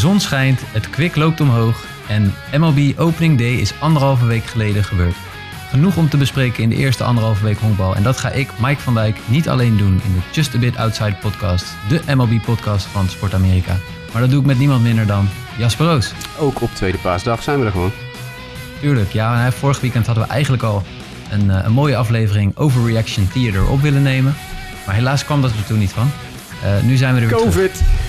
zon schijnt, het kwik loopt omhoog en MLB Opening Day is anderhalve week geleden gebeurd. Genoeg om te bespreken in de eerste anderhalve week honkbal. En dat ga ik, Mike van Dijk, niet alleen doen in de Just a Bit Outside podcast, de MLB-podcast van Sport Amerika. Maar dat doe ik met niemand minder dan Jasper Roos. Ook op tweede paasdag zijn we er gewoon. Tuurlijk, ja. Vorig weekend hadden we eigenlijk al een, eh, een mooie aflevering over Reaction Theater op willen nemen. Maar helaas kwam dat er toen niet van. Uh, nu zijn we er weer Covid. Terug.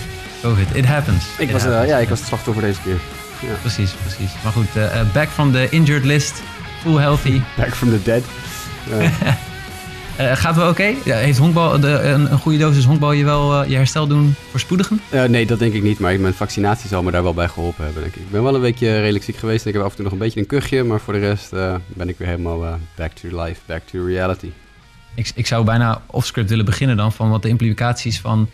Covid. It happens. Ik It was, happens. ja, ik was het slachtoffer deze keer. Ja. Precies, precies. Maar goed, uh, back from the injured list. Full healthy. Back from the dead. Uh, gaat wel oké? Okay? Ja, heeft honkbal, de, een, een, goede dosis honkbal je wel uh, je herstel doen voorspoedigen? Uh, nee, dat denk ik niet. Maar mijn vaccinatie zal me daar wel bij geholpen hebben, denk ik. Ik ben wel een beetje redelijk ziek geweest. En ik heb af en toe nog een beetje een kuchje. Maar voor de rest ben ik weer helemaal back to life, back to reality. Ik, ik zou bijna offscript willen beginnen dan van wat de implicaties van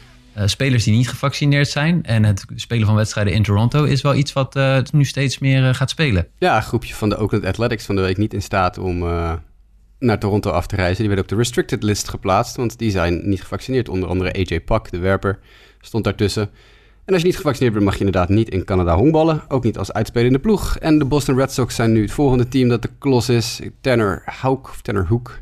spelers die niet gevaccineerd zijn. En het spelen van wedstrijden in Toronto is wel iets wat uh, nu steeds meer uh, gaat spelen. Ja, een groepje van de Oakland Athletics van de week niet in staat om naar Toronto af te reizen. Die werden op de restricted list geplaatst, want die zijn niet gevaccineerd. Onder andere AJ Pak, de werper, stond daartussen. En als je niet gevaccineerd bent, mag je inderdaad niet in Canada honkballen. Ook niet als uitspelende ploeg. En de Boston Red Sox zijn nu het volgende team dat de klos is. Tanner Houk, of Tanner Hoek,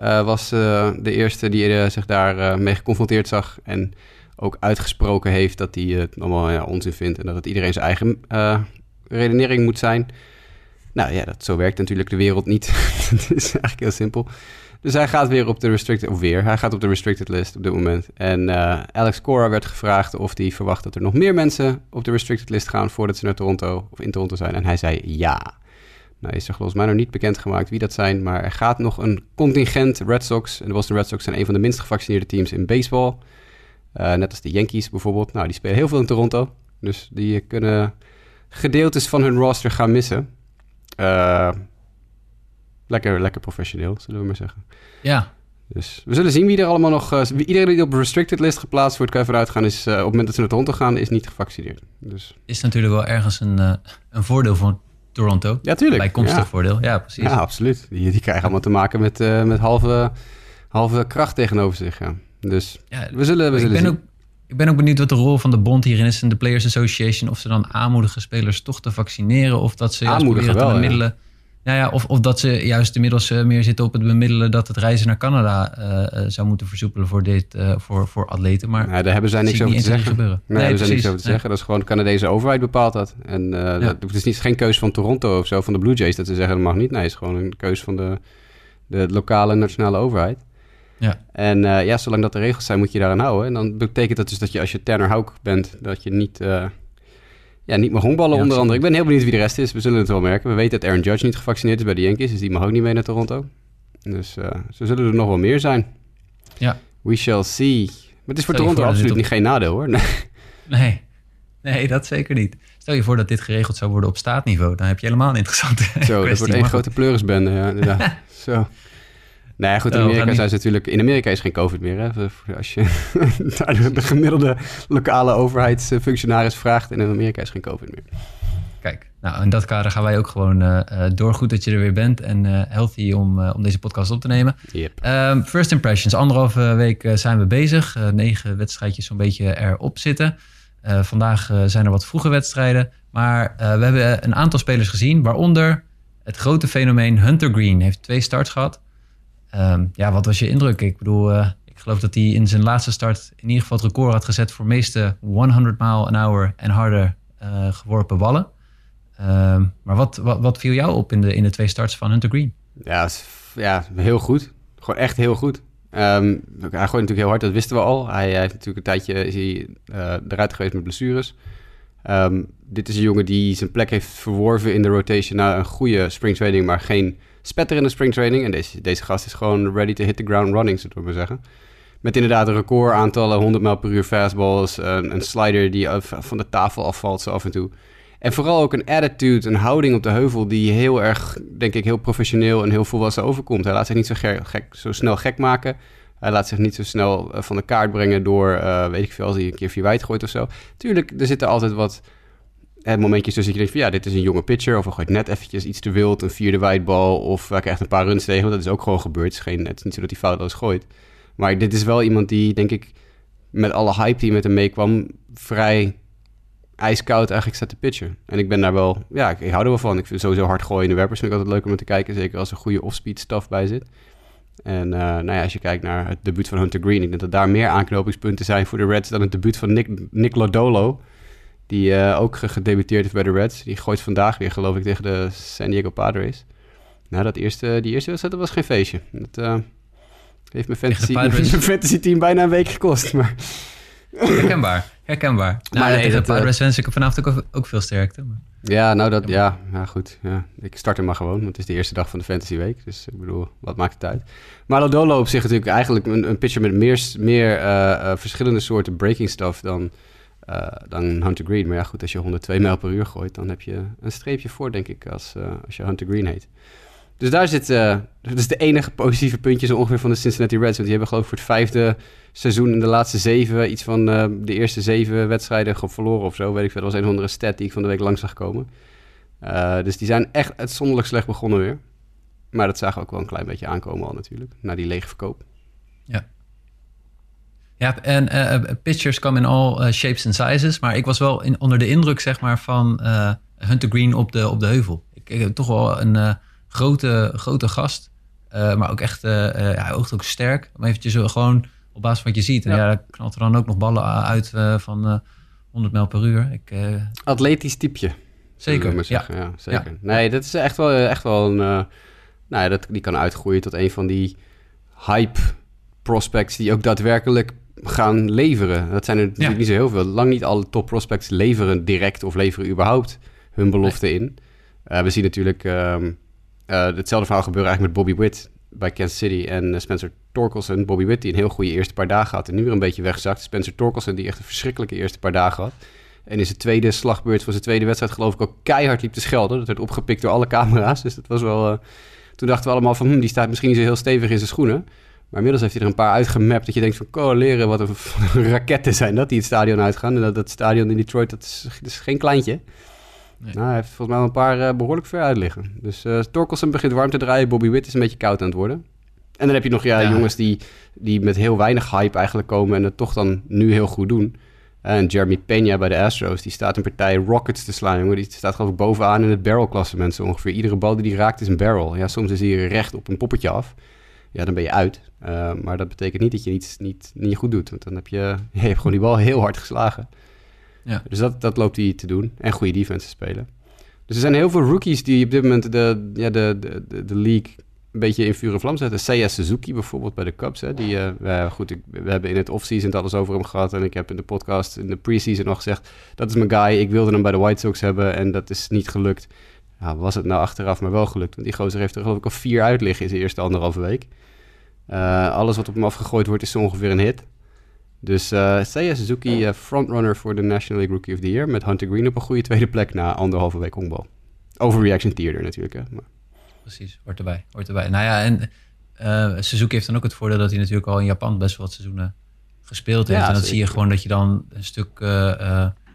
was uh, de eerste die uh, zich daar mee geconfronteerd zag. En ook uitgesproken heeft dat hij het allemaal ja, onzin vindt. En dat het iedereen zijn eigen redenering moet zijn. Nou ja, dat, zo werkt natuurlijk de wereld niet. dat is eigenlijk heel simpel. Dus hij gaat weer op de restricted, of weer, hij gaat op de restricted list op dit moment. En Alex Cora werd gevraagd of hij verwacht dat er nog meer mensen op de restricted list gaan voordat ze naar Toronto of in Toronto zijn. En hij zei ja. Nou is er volgens mij nog niet bekendgemaakt wie dat zijn, maar er gaat nog een contingent Red Sox. En de Boston Red Sox zijn een van de minst gevaccineerde teams in baseball. Uh, net als de Yankees bijvoorbeeld. Nou, die spelen heel veel in Toronto. Dus die kunnen gedeeltes van hun roster gaan missen. Uh, lekker, lekker professioneel, zullen we maar zeggen. Ja. Dus we zullen zien wie er allemaal nog... Uh, iedereen die op de restricted list geplaatst wordt, kan je vooruit gaan... is op het moment dat ze naar Toronto gaan, is niet gevaccineerd. Dus. Is natuurlijk wel ergens een, een voordeel voor Toronto. Ja, tuurlijk. Bijkomstig ja. voordeel, ja, precies. Ja, absoluut. Die, die krijgen allemaal te maken met, met halve, halve kracht tegenover zich, ja. Dus ja, we zullen, we ik zullen ben zien. Ook, ik ben ook benieuwd wat de rol van de bond hierin is en de Players Association. Of ze dan aanmoedigen spelers toch te vaccineren. Of dat ze Aanmoedigen proberen te wel, ja. Nou ja, of, of dat ze juist inmiddels uh, meer zitten op het bemiddelen dat het reizen naar Canada uh, uh, zou moeten versoepelen voor, dit, voor, voor atleten. Maar ja, daar hebben zij niks over te zeggen. Nee, Nee, daar is precies. niks over te Nee. zeggen. Dat is gewoon de Canadese overheid bepaalt dat. En uh, dat, het is niet, geen keuze van Toronto of zo, van de Blue Jays, dat ze zeggen dat mag niet. Nee, het is gewoon een keuze van de, de lokale nationale overheid. Ja. En ja, zolang dat de regels zijn, moet je daaraan houden. En dan betekent dat dus dat je als je Tanner Houck bent, dat je niet, ja, niet mag honkballen Ja, onder andere. Ik ben heel benieuwd wie de rest is. We zullen het wel merken. We weten dat Aaron Judge niet gevaccineerd is bij de Yankees, dus die mag ook niet mee naar Toronto. Dus uh, zo zullen er nog wel meer zijn. Ja. We shall see. Maar het is voor Stel Toronto voor absoluut niet geen nadeel hoor. Nee. Nee. nee, dat zeker niet. Stel je voor dat dit geregeld zou worden op staatniveau. Dan heb je helemaal een interessante Zo, dat wordt één grote pleurisbende, ja. Zo. Nee, goed, in Oh, Amerika niet- zijn ze natuurlijk... In Amerika is geen COVID meer, hè. Als je de, de gemiddelde lokale overheidsfunctionaris vraagt... in Amerika is geen COVID meer. Kijk, nou in dat kader gaan wij ook gewoon eh, door. Goed dat je er weer bent en eh, healthy om, om deze podcast op te nemen. Yep. Ehm, first impressions. Anderhalve week zijn we bezig. Negen wedstrijdjes zo'n beetje erop zitten. Vandaag zijn er wat vroege wedstrijden. Maar we hebben een aantal spelers gezien. Waaronder het grote fenomeen Hunter Green. Heeft twee starts gehad. Ehm, ja, wat was je indruk? Ik bedoel, eh, ik geloof dat hij in zijn laatste start... in ieder geval het record had gezet... voor meeste 100 mile an hour en harder eh, geworpen ballen. Ehm, maar wat, wat, viel jou op in de, in de twee starts van Hunter Green? Ja, ja, heel goed. Gewoon echt heel goed. Ehm, hij gooit natuurlijk heel hard, dat wisten we al. Hij, heeft natuurlijk een tijdje is eh, eruit geweest met blessures. Dit is een jongen die zijn plek heeft verworven in de rotation na een goede springtraining, maar geen spetter in de springtraining. En deze, deze gast is gewoon ready to hit the ground running, zullen we maar zeggen. Met inderdaad een record aantallen, 100 mijl per uur fastballs, een, een slider die van de tafel afvalt zo af en toe. En vooral ook een attitude, een houding op de heuvel die heel erg, denk ik, heel professioneel en heel volwassen overkomt. Hij laat zich niet zo, gek, zo snel gek maken. Hij laat zich niet zo snel eh, van de kaart brengen door, eh, weet ik veel, als hij een keer vier wijd gooit of zo. Tuurlijk, er zitten altijd wat momentjes tussen dat je denkt van ja, dit is een jonge pitcher. Of hij gooit net eventjes iets te wild, een vierde wijdbal. Of hij krijgt een paar runs tegen, want dat is ook gewoon gebeurd. Het is, geen, niet zo dat hij foutloos gooit. Maar dit is wel iemand die, denk ik, met alle hype die met hem meekwam, vrij ijskoud eigenlijk staat te pitchen. En ik ben daar wel, ja, ik, hou er wel van. Ik vind sowieso hard gooien in de werpers vind ik altijd leuk om te kijken. Zeker als er goede off-speed stuff bij zit. En uh, nou ja, als je kijkt naar het debuut van Hunter Green, ik denk dat daar meer aanknopingspunten zijn voor de Reds dan het debuut van Nick, Nick Lodolo. Die uh, ook gedebuteerd heeft bij de Reds. Die gooit vandaag weer, geloof ik, tegen de San Diego Padres. Nou, dat eerste, die eerste wedstrijd was geen feestje. Dat uh, heeft mijn fantasy, mijn fantasy team bijna een week gekost. Maar... Herkenbaar, herkenbaar. Nou, maar nee, dat, de Padres wens ik vanavond ook, ook veel sterkte. Maar... Ja, nou dat, ja, ja goed. Ja. Ik start hem maar gewoon, want het is de eerste dag van de Fantasy Week. Dus ik bedoel, wat maakt het uit? Maar Lodolo op zich natuurlijk eigenlijk een, een pitcher met meer, meer uh, uh, verschillende soorten breaking stuff dan, uh, dan Hunter Green. Maar ja, goed, als je 102 mijl per uur gooit, dan heb je een streepje voor, denk ik, als, als je Hunter Green heet. Dus daar zit, dat is de enige positieve puntje zo ongeveer van de Cincinnati Reds. Want die hebben geloof ik voor het vijfde seizoen in de laatste zeven, iets van uh, de eerste zeven wedstrijden verloren of zo. Weet ik veel. Dat was een of andere stat die ik van de week lang zag komen. Uh, dus die zijn echt uitzonderlijk slecht begonnen weer. Maar dat zagen ook wel een klein beetje aankomen al natuurlijk, na die lege verkoop. Ja. Ja, en uh, pitchers come in all shapes and sizes. Maar ik was wel in, onder de indruk, zeg maar, van Hunter Green op de, op de heuvel. Ik, ik toch wel een grote, grote gast. maar ook echt, ja, ook, ook sterk. Om eventjes gewoon op basis van wat je ziet. En ja, ja knalt er dan ook nog ballen uit van uh, 100 mijl per uur. Ik, Atletisch typeje. Zeker, ja. ja. zeker. Ja. Nee, dat is echt wel, echt wel een... Nou ja, dat, die kan uitgroeien tot een van die hype prospects... die ook daadwerkelijk gaan leveren. Dat zijn er ja. niet zo heel veel. Lang niet alle top prospects leveren direct of leveren überhaupt hun belofte nee. in. Uh, we zien natuurlijk um, uh, hetzelfde verhaal gebeuren eigenlijk met Bobby Witt bij Kansas City en Spencer Torkelson, Bobby Witt, die een heel goede eerste paar dagen had en nu weer een beetje wegzakt. Spencer Torkelson, die echt een verschrikkelijke eerste paar dagen had. En in zijn tweede slagbeurt van zijn tweede wedstrijd geloof ik ook keihard liep te schelden. Dat werd opgepikt door alle camera's, dus dat was wel... Uh, toen dachten we allemaal van, hm, die staat misschien niet zo heel stevig in zijn schoenen. Maar inmiddels heeft hij er een paar uitgemapt dat je denkt van, ko, leren wat een raketten zijn dat die het stadion uitgaan. En dat, dat stadion in Detroit, dat is, dat is geen kleintje. Nee. Nou, hij heeft volgens mij wel een paar uh, behoorlijk ver uit liggen. Dus uh, Torkelson begint warm te draaien. Bobby Witt is een beetje koud aan het worden. En dan heb je nog ja, ja. jongens die, die met heel weinig hype eigenlijk komen... en het toch dan nu heel goed doen. En Jeremy Peña bij de Astros, die staat een partij Rockets te slaan, jongen. Die staat geloof ik bovenaan in het barrel-klassement zo ongeveer. Iedere bal die hij raakt is een barrel. Ja, soms is hij recht op een poppetje af. Ja, dan ben je uit. Uh, maar dat betekent niet dat je iets niet, niet goed doet. Want dan heb je, je hebt gewoon die bal heel hard geslagen. Ja. Dus dat, dat loopt hij te doen. En goede defense spelen. Dus er zijn heel veel rookies die op dit moment de, ja, de, de, de, league een beetje in vuur en vlam zetten. Seiya Suzuki bijvoorbeeld bij de Cubs. Hè, die, uh, goed, ik, we hebben in het offseason het alles over hem gehad. En ik heb in de podcast in de preseason nog gezegd... dat is mijn guy, ik wilde hem bij de White Sox hebben en dat is niet gelukt. Ja, was het nou achteraf maar wel gelukt. Want die gozer heeft er geloof ik al vier uit liggen in zijn eerste anderhalve week. Uh, alles wat op hem afgegooid wordt is zo ongeveer een hit. Dus uh, Seiya Suzuki, uh, frontrunner voor de National League Rookie of the Year... met Hunter Green op een goede tweede plek na anderhalve week honkbal. Overreaction theater natuurlijk, hè. Maar... Precies, hoort erbij, hoort erbij. Nou ja, en uh, Suzuki heeft dan ook het voordeel... dat hij natuurlijk al in Japan best wel wat seizoenen gespeeld heeft. Ja, en dan zie je gewoon dat je dan een stuk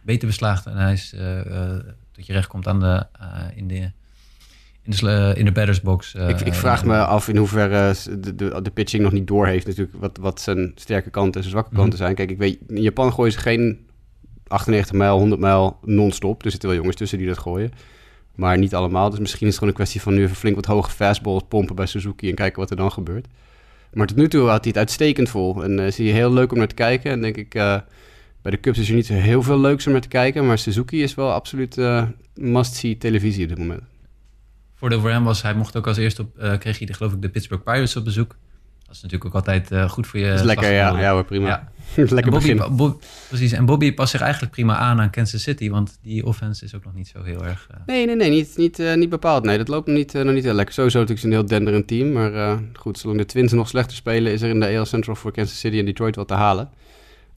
beter beslaagt... en hij is, dat je recht komt aan de, in de in de, in de battersbox. Uh, ik, ik, vraag me af in hoeverre de, de, de, pitching nog niet door heeft natuurlijk wat, wat zijn sterke kanten en zijn zwakke kanten mm -hmm. zijn. Kijk, ik weet, in Japan gooien ze geen 98 mijl, 100 mijl non-stop. Er zitten wel jongens tussen die dat gooien. Maar niet allemaal. Dus misschien is het gewoon een kwestie van nu even flink wat hoge fastballs pompen bij Suzuki en kijken wat er dan gebeurt. Maar tot nu toe had hij het uitstekend vol. En uh, is hij heel leuk om naar te kijken. En denk ik, uh, bij de Cubs is er niet heel veel leuks om naar te kijken. Maar Suzuki is wel absoluut uh, must-see televisie op dit moment voordeel voor hem was, hij mocht ook als eerste op, uh, kreeg hij de, geloof ik de Pittsburgh Pirates op bezoek. Dat is natuurlijk ook altijd uh, goed voor je. Dat is lekker, ja, ja hoor, prima. Ja. lekker Bobby, Bo precies, en Bobby past zich eigenlijk prima aan aan Kansas City, want die offense is ook nog niet zo heel erg... Uh... Nee, nee, nee, niet, niet, niet bepaald. Nee, dat loopt nog niet, nog niet heel lekker. Sowieso natuurlijk een heel denderend team, maar goed, zolang de Twins nog slechter spelen, is er in de AL Central voor Kansas City en Detroit wat te halen.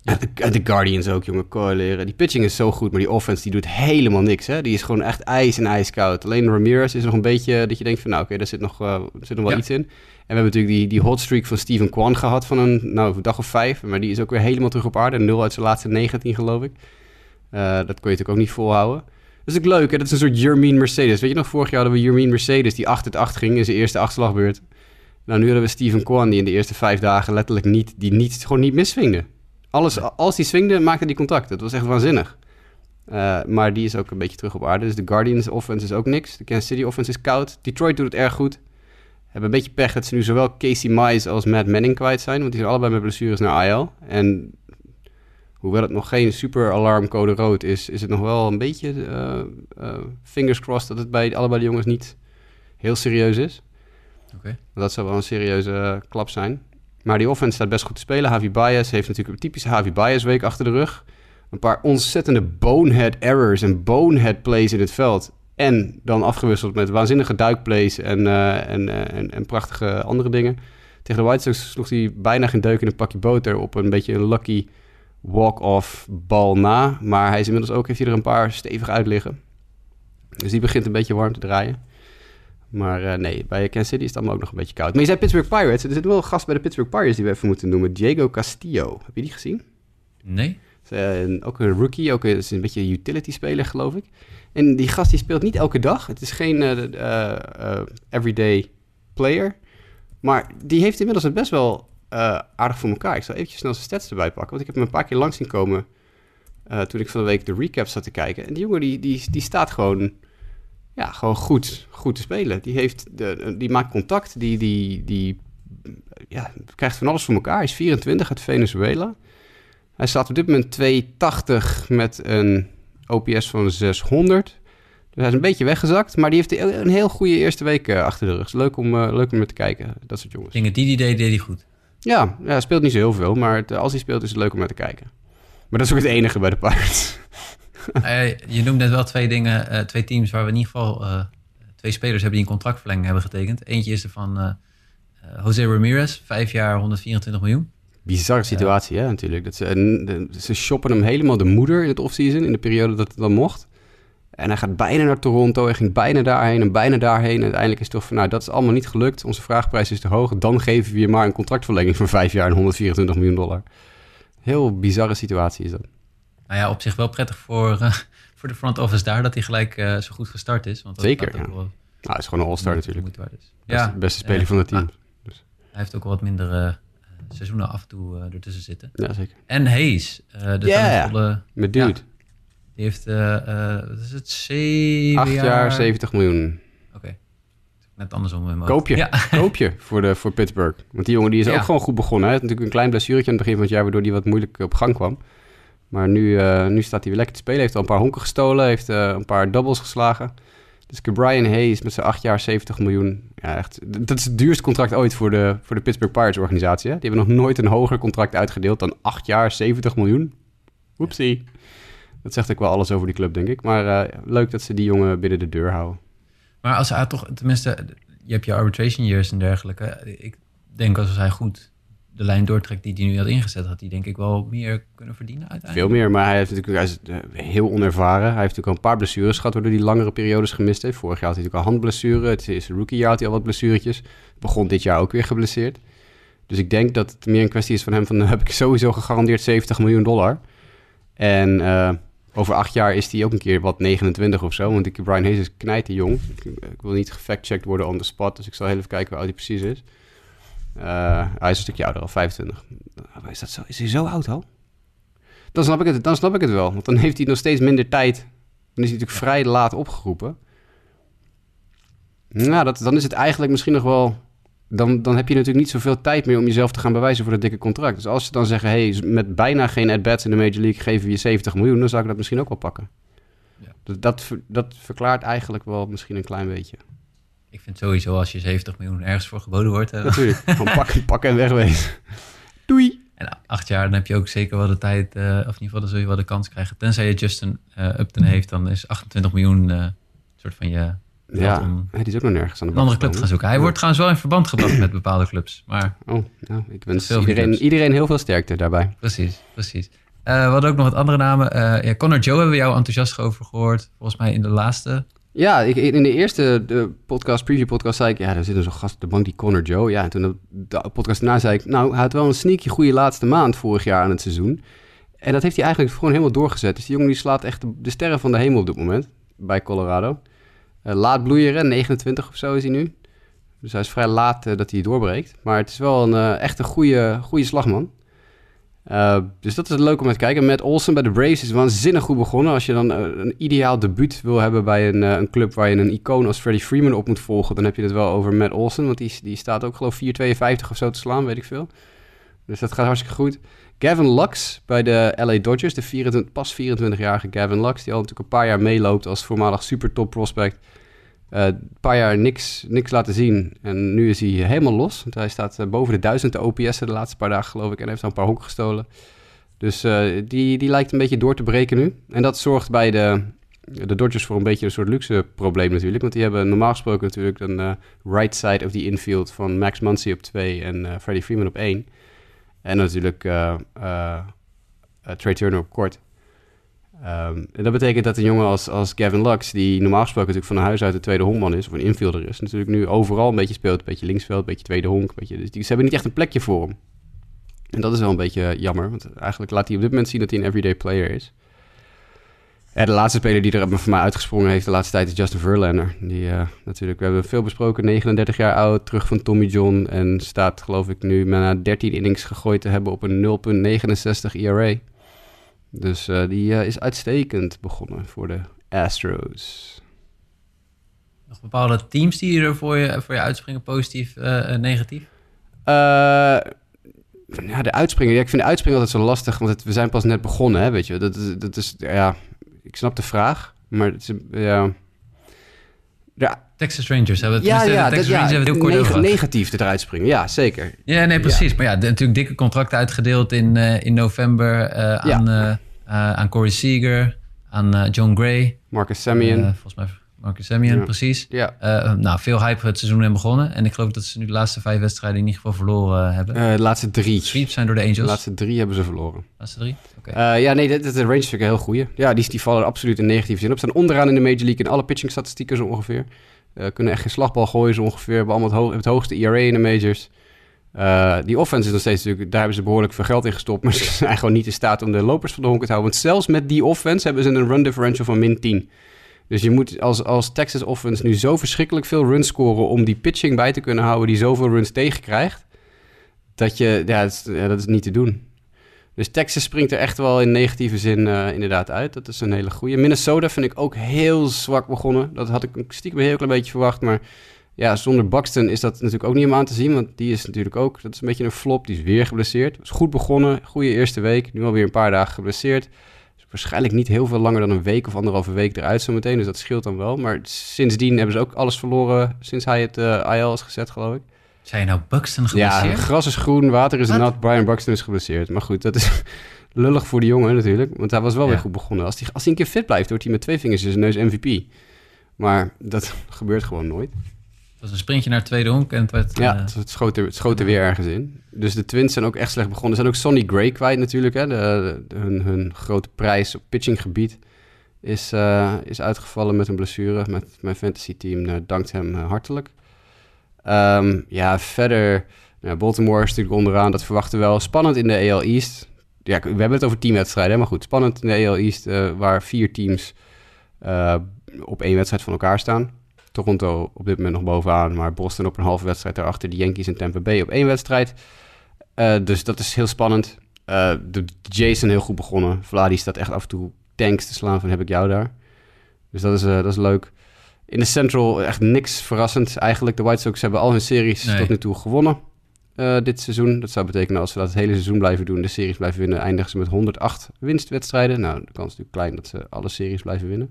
De, de, Guardians ook, jongen, coileren. Die pitching is zo goed, maar die offense die doet helemaal niks. Hè? Die is gewoon echt ijs en ijskoud. Alleen Ramirez is nog een beetje dat je denkt van... nou, oké, okay, daar zit nog, uh, zit nog wel ja. iets in. En we hebben natuurlijk die, die hot streak van Steven Kwan gehad van een, nou, een dag of vijf. Maar die is ook weer helemaal terug op aarde. Nul uit zijn laatste 19, geloof ik. Uh, dat kon je natuurlijk ook niet volhouden. Dat is ook leuk, hè? Dat is een soort Jermaine Mercedes. Weet je nog, vorig jaar hadden we Jermaine Mercedes... die 8 uit 8 ging in zijn eerste achtslagbeurt. Nou, nu hadden we Steven Kwan... die in de eerste vijf dagen letterlijk niet... die niet, gewoon niet misvingde. Alles, als hij swingde, maakte hij contact. Dat was echt waanzinnig. Uh, maar die is ook een beetje terug op aarde. Dus de Guardians offense is ook niks. De Kansas City offense is koud. Detroit doet het erg goed. Hebben een beetje pech dat ze nu zowel Casey Mize als Matt Manning kwijt zijn. Want die zijn allebei met blessures naar IL. En hoewel het nog geen super alarmcode rood is, is het nog wel een beetje uh, uh, fingers crossed dat het bij allebei de jongens niet heel serieus is. Okay. Dat zou wel een serieuze klap zijn. Maar die offense staat best goed te spelen. Javi Baez heeft natuurlijk een typische Javi Baez week achter de rug. Een paar ontzettende bonehead errors en bonehead plays in het veld. En dan afgewisseld met waanzinnige duikplays en, en, uh, en, en, prachtige andere dingen. Tegen de White Sox sloeg hij bijna geen deuk in een pakje boter op een beetje een lucky walk-off bal na. Maar hij is inmiddels ook, heeft hij er een paar stevig uit liggen. Dus die begint een beetje warm te draaien. Maar uh, nee, bij Kansas City is het allemaal ook nog een beetje koud. Maar je zei Pittsburgh Pirates. Er zit wel een gast bij de Pittsburgh Pirates die we even moeten noemen. Diego Castillo. Heb je die gezien? Nee. Uh, ook een rookie, ook een, is een beetje een utility speler, geloof ik. En die gast die speelt niet elke dag. Het is geen uh, everyday player. Maar die heeft inmiddels het best wel aardig voor elkaar. Ik zal eventjes snel zijn stats erbij pakken. Want ik heb hem een paar keer langs zien komen toen ik van de week de recap zat te kijken. En die jongen die, die, die staat gewoon, ja, gewoon goed, goed te spelen. Die, heeft de, die maakt contact, die, die, die ja, krijgt van alles voor elkaar. Hij is 24 uit Venezuela. Hij staat op dit moment 280 met een OPS van 600. Dus hij is een beetje weggezakt, maar die heeft een heel goede eerste week uh, achter de rug. Leuk om, uh, leuk om te kijken, dat soort jongens. Dingen die die deed, deed hij goed. Ja, ja, hij speelt niet zo heel veel, maar het, als hij speelt is het leuk om naar te kijken. Maar dat is ook het enige bij de Pirates. Uh, je noemt net wel twee dingen, twee teams waar we in ieder geval twee spelers hebben die een contractverlenging hebben getekend. Eentje is er van Jose Ramirez, vijf jaar 124 miljoen. Bizarre situatie, hè, natuurlijk. Dat ze, ze shoppen hem helemaal de moeder in het offseason, in de periode dat het dan mocht. En hij gaat bijna naar Toronto, hij ging bijna daarheen en bijna daarheen. En uiteindelijk is het toch van, nou, dat is allemaal niet gelukt. Onze vraagprijs is te hoog. Dan geven we je maar een contractverlenging van vijf jaar en 124 miljoen dollar. Heel bizarre situatie is dat. Nou ja, op zich wel prettig voor, uh, voor de front office daar, dat hij gelijk uh, zo goed gestart is. Want dat Zeker, ja. Wel... Nou, hij is gewoon een all-star natuurlijk. Is. Ja, beste, beste speler van het team. Dus. Hij heeft ook wel wat minder... Uh, seizoenen af en toe ertussen zitten. Ja, zeker. En Hayes. De yeah, met dude. Die heeft, wat is het, zeven Acht jaar, jaar 70 miljoen. Oké. Okay. Net andersom. In koop je, ja. koop je voor, de, voor Pittsburgh. Want die jongen die is ja. ook gewoon goed begonnen. Hij had natuurlijk een klein blessuretje aan het begin van het jaar... waardoor hij wat moeilijk op gang kwam. Maar nu, nu staat hij weer lekker te spelen. Heeft al een paar honken gestolen. Heeft een paar doubles geslagen. Dus Brian Hayes met zijn 8 jaar 70 miljoen. Ja, echt, dat is het duurste contract ooit voor de, voor de Pittsburgh Pirates organisatie. Hè? Die hebben nog nooit een hoger contract uitgedeeld dan 8 jaar 70 miljoen. Oepsie. Dat zegt ook wel alles over die club, denk ik. Maar uh, leuk dat ze die jongen binnen de deur houden. Maar als hij toch, tenminste, je hebt je arbitration years en dergelijke. Ik denk als hij goed de lijn doortrekt die hij nu had ingezet, had hij denk ik wel meer kunnen verdienen uiteindelijk. Veel meer, maar hij, heeft natuurlijk, hij is eh, heel onervaren. Hij heeft natuurlijk al een paar blessures gehad, waardoor hij langere periodes gemist heeft. Vorig jaar had hij natuurlijk al handblessure. Het is rookie jaar had hij al wat blessuretjes. Begon dit jaar ook weer geblesseerd. Dus ik denk dat het meer een kwestie is van hem van, heb ik sowieso gegarandeerd 70 miljoen dollar. En uh, over acht jaar is hij ook een keer wat 29 of zo. Want ik, Brian Hayes is knijten jong. Ik, wil niet gefactcheckt worden on the spot, dus ik zal heel even kijken hoe oud hij precies is. Uh, hij is een stukje ouder, al 25. Is, dat zo, is hij zo oud al? Dan snap, ik het, dan snap ik het wel. Want dan heeft hij nog steeds minder tijd. Dan is hij natuurlijk vrij laat opgeroepen. Nou, dat, dan is het eigenlijk misschien nog wel... Dan, dan heb je natuurlijk niet zoveel tijd meer om jezelf te gaan bewijzen voor dat dikke contract. Dus als ze dan zeggen, hey, met bijna geen at-bats in de Major League geven we je 70 miljoen, dan zou ik dat misschien ook wel pakken. Ja. Dus dat, dat verklaart eigenlijk wel misschien een klein beetje. Ik vind sowieso als je 70 miljoen ergens voor geboden wordt. Uh, Natuurlijk, gewoon pakken, pakken en wegwezen. Doei! En acht jaar, dan heb je ook zeker wel de tijd, uh, of in ieder geval dan zul je wel de kans krijgen. Tenzij je Justin uh, Upton heeft, dan is 28 miljoen een soort van je... Ja, om die is ook nog nergens aan de Een andere club gaan zoeken. Hij wordt trouwens wel in verband gebracht met bepaalde clubs. Maar oh, nou, ik wens iedereen, iedereen heel veel sterkte daarbij. Precies, precies. Uh, we hadden ook nog wat andere namen. Uh, ja, Connor Joe hebben we jou enthousiast over gehoord. Volgens mij in de laatste ja, in de eerste de podcast, preview podcast, zei ik... ja, er zit zo'n gast op de bank, die Connor Joe. Ja, en toen de, de podcast daarna zei ik... nou, hij had wel een sneaky goede laatste maand vorig jaar aan het seizoen. En dat heeft hij eigenlijk gewoon helemaal doorgezet. Dus die jongen die slaat echt de, sterren van de hemel op dit moment bij Colorado. Uh, laat bloeien, 29 of zo is hij nu. Dus hij is vrij laat uh, dat hij doorbreekt. Maar het is wel een, uh, echt een goede, goede slagman. Uh, dus dat is leuk om te kijken. Matt Olsen bij de Braves is waanzinnig goed begonnen. Als je dan uh, een ideaal debuut wil hebben bij een, uh, een, club waar je een icoon als Freddie Freeman op moet volgen, dan heb je het wel over Matt Olsen. Want die, die staat ook geloof 4,52 of zo te slaan, weet ik veel. Dus dat gaat hartstikke goed. Gavin Lux bij de LA Dodgers, de 24, pas 24-jarige Gavin Lux, die al natuurlijk een paar jaar meeloopt als voormalig super top prospect. Uh, een paar jaar niks, niks laten zien. En nu is hij helemaal los. Hij staat uh, boven de duizend OPS'en de laatste paar dagen, geloof ik. En heeft al een paar honken gestolen. Dus uh, die, die lijkt een beetje door te breken nu. En dat zorgt bij de, de Dodgers voor een beetje een soort luxe probleem natuurlijk. Want die hebben normaal gesproken natuurlijk een right side of the infield van Max Muncy op 2 en Freddie Freeman op 1. En natuurlijk Trey Turner op kort. Um, en dat betekent dat een jongen als, als Gavin Lux, die normaal gesproken natuurlijk van huis uit de tweede honkman is, of een infielder is, natuurlijk nu overal een beetje speelt. Een beetje linksveld, een beetje tweede honk. Beetje, dus die, ze hebben niet echt een plekje voor hem. En dat is wel een beetje jammer, want eigenlijk laat hij op dit moment zien dat hij een everyday player is. Ja, de laatste speler die er voor mij uitgesprongen heeft de laatste tijd is Justin Verlander. Die uh, natuurlijk, we hebben veel besproken, 39 jaar oud, terug van Tommy John. En staat geloof ik nu na 13 innings gegooid te hebben op een 0,69 ERA. Dus uh, die uh, is uitstekend begonnen voor de Astros. Nog bepaalde teams die er voor je, voor je uitspringen, positief, uh, negatief? ja, de uitspringen. Ja, ik vind de uitspringen altijd zo lastig, want het, we zijn pas net begonnen, hè, weet je. Dat, dat is, ja, ik snap de vraag, maar het is, ja... Ja. Texas Rangers hebben het. Ja, ja, Texas dat, Rangers ja, het heel kort neg negatief eruit springen. Ja, zeker. Ja, nee, precies. Ja. Maar ja, de, natuurlijk dikke contracten uitgedeeld in, uh, in november uh, aan, uh, aan Corey Seager, aan John Gray. Marcus Semien. volgens mij Marcus Semien, Ja. precies. Ja. nou, veel hype het seizoen in begonnen. En ik geloof dat ze nu de laatste vijf wedstrijden in ieder geval verloren hebben. Eh, de laatste drie. Sweeps zijn door de Angels. De laatste drie hebben ze verloren. laatste drie? Oké. Eh, ja, nee, de, de, de Rangers ik een heel goeie. Ja, die, die vallen absoluut in negatieve zin op. Staan onderaan in de Major League in alle pitching statistieken zo ongeveer. Kunnen echt geen slagbal gooien zo ongeveer. Hebben allemaal het, ho het hoogste ERA in de majors. Uh, die offense is nog steeds natuurlijk... Daar hebben ze behoorlijk veel geld in gestopt. Maar ze zijn gewoon niet in staat om de lopers van de honken te houden. Want zelfs met die offense hebben ze een run differential van min 10. Dus je moet als, als Texas offense nu zo verschrikkelijk veel runs scoren... om die pitching bij te kunnen houden die zoveel runs tegenkrijgt... dat je... Ja, dat is, niet te doen. Dus Texas springt er echt wel in negatieve zin uh, inderdaad uit. Dat is een hele goede. Minnesota vind ik ook heel zwak begonnen. Dat had ik stiekem een heel klein beetje verwacht. Maar ja, zonder Buxton is dat natuurlijk ook niet om aan te zien. Want die is natuurlijk ook, dat is een beetje een flop. Die is weer geblesseerd. Is goed begonnen, goede eerste week. Nu alweer een paar dagen geblesseerd. Waarschijnlijk niet heel veel langer dan een week of anderhalve week eruit zometeen. Dus dat scheelt dan wel. Maar sindsdien hebben ze ook alles verloren sinds hij het uh, IL is gezet, geloof ik. Zijn nou Buxton geblesseerd? Ja, gras is groen, water is nat. Brian Buxton is geblesseerd. Maar goed, dat is lullig voor de jongen natuurlijk. Want hij was wel ja. weer goed begonnen. Als hij, als hij een keer fit blijft, wordt hij met twee vingers in zijn neus MVP. Maar dat gebeurt gewoon nooit. Was een sprintje naar het tweede honk en het werd... Ja, uh... het, schoot er, het schoot er weer ergens in. Dus de Twins zijn ook echt slecht begonnen. Ze zijn ook Sonny Gray kwijt natuurlijk. Hè. De, de, hun, hun grote prijs op pitchinggebied is, uh, is uitgevallen met een blessure. Met mijn fantasy team uh, dankt hem hartelijk. Um, ja, verder... Ja, Baltimore is natuurlijk onderaan, dat verwachten we wel. Spannend in de AL East. Ja, we hebben het over teamwedstrijden, maar goed. Spannend in de AL East, waar vier teams op één wedstrijd van elkaar staan. Toronto op dit moment nog bovenaan, maar Boston op een halve wedstrijd daarachter. De Yankees en Tampa Bay op één wedstrijd. Uh, dus dat is heel spannend. de Jason heel goed begonnen. Vladi staat echt af en toe tanks te slaan van heb ik jou daar. Dus dat is, dat is leuk. In de Central echt niks verrassend. Eigenlijk, de White Sox hebben al hun series nee. tot nu toe gewonnen uh, dit seizoen. Dat zou betekenen als ze dat het hele seizoen blijven doen, de series blijven winnen, eindigen ze met 108 winstwedstrijden. Nou, de kans is natuurlijk klein dat ze alle series blijven winnen.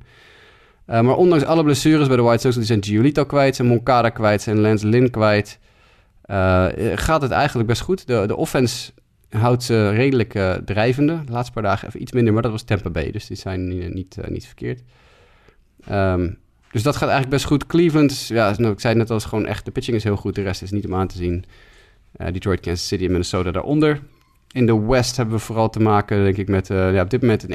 Uh, maar ondanks alle blessures bij de White Sox, die zijn Giolito kwijt, zijn Moncada kwijt, zijn Lance Lynn kwijt, uh, gaat het eigenlijk best goed. De, de offense houdt ze redelijk drijvende. De laatste paar dagen even iets minder, maar dat was Tampa Bay, dus die zijn niet, niet, verkeerd. Um, dus dat gaat eigenlijk best goed. Cleveland, ja, nou, ik zei net al, is gewoon echt... De pitching is heel goed, de rest is niet om aan te zien. Detroit, Kansas City en Minnesota daaronder. In de West hebben we vooral te maken, denk ik, met ja, op dit moment een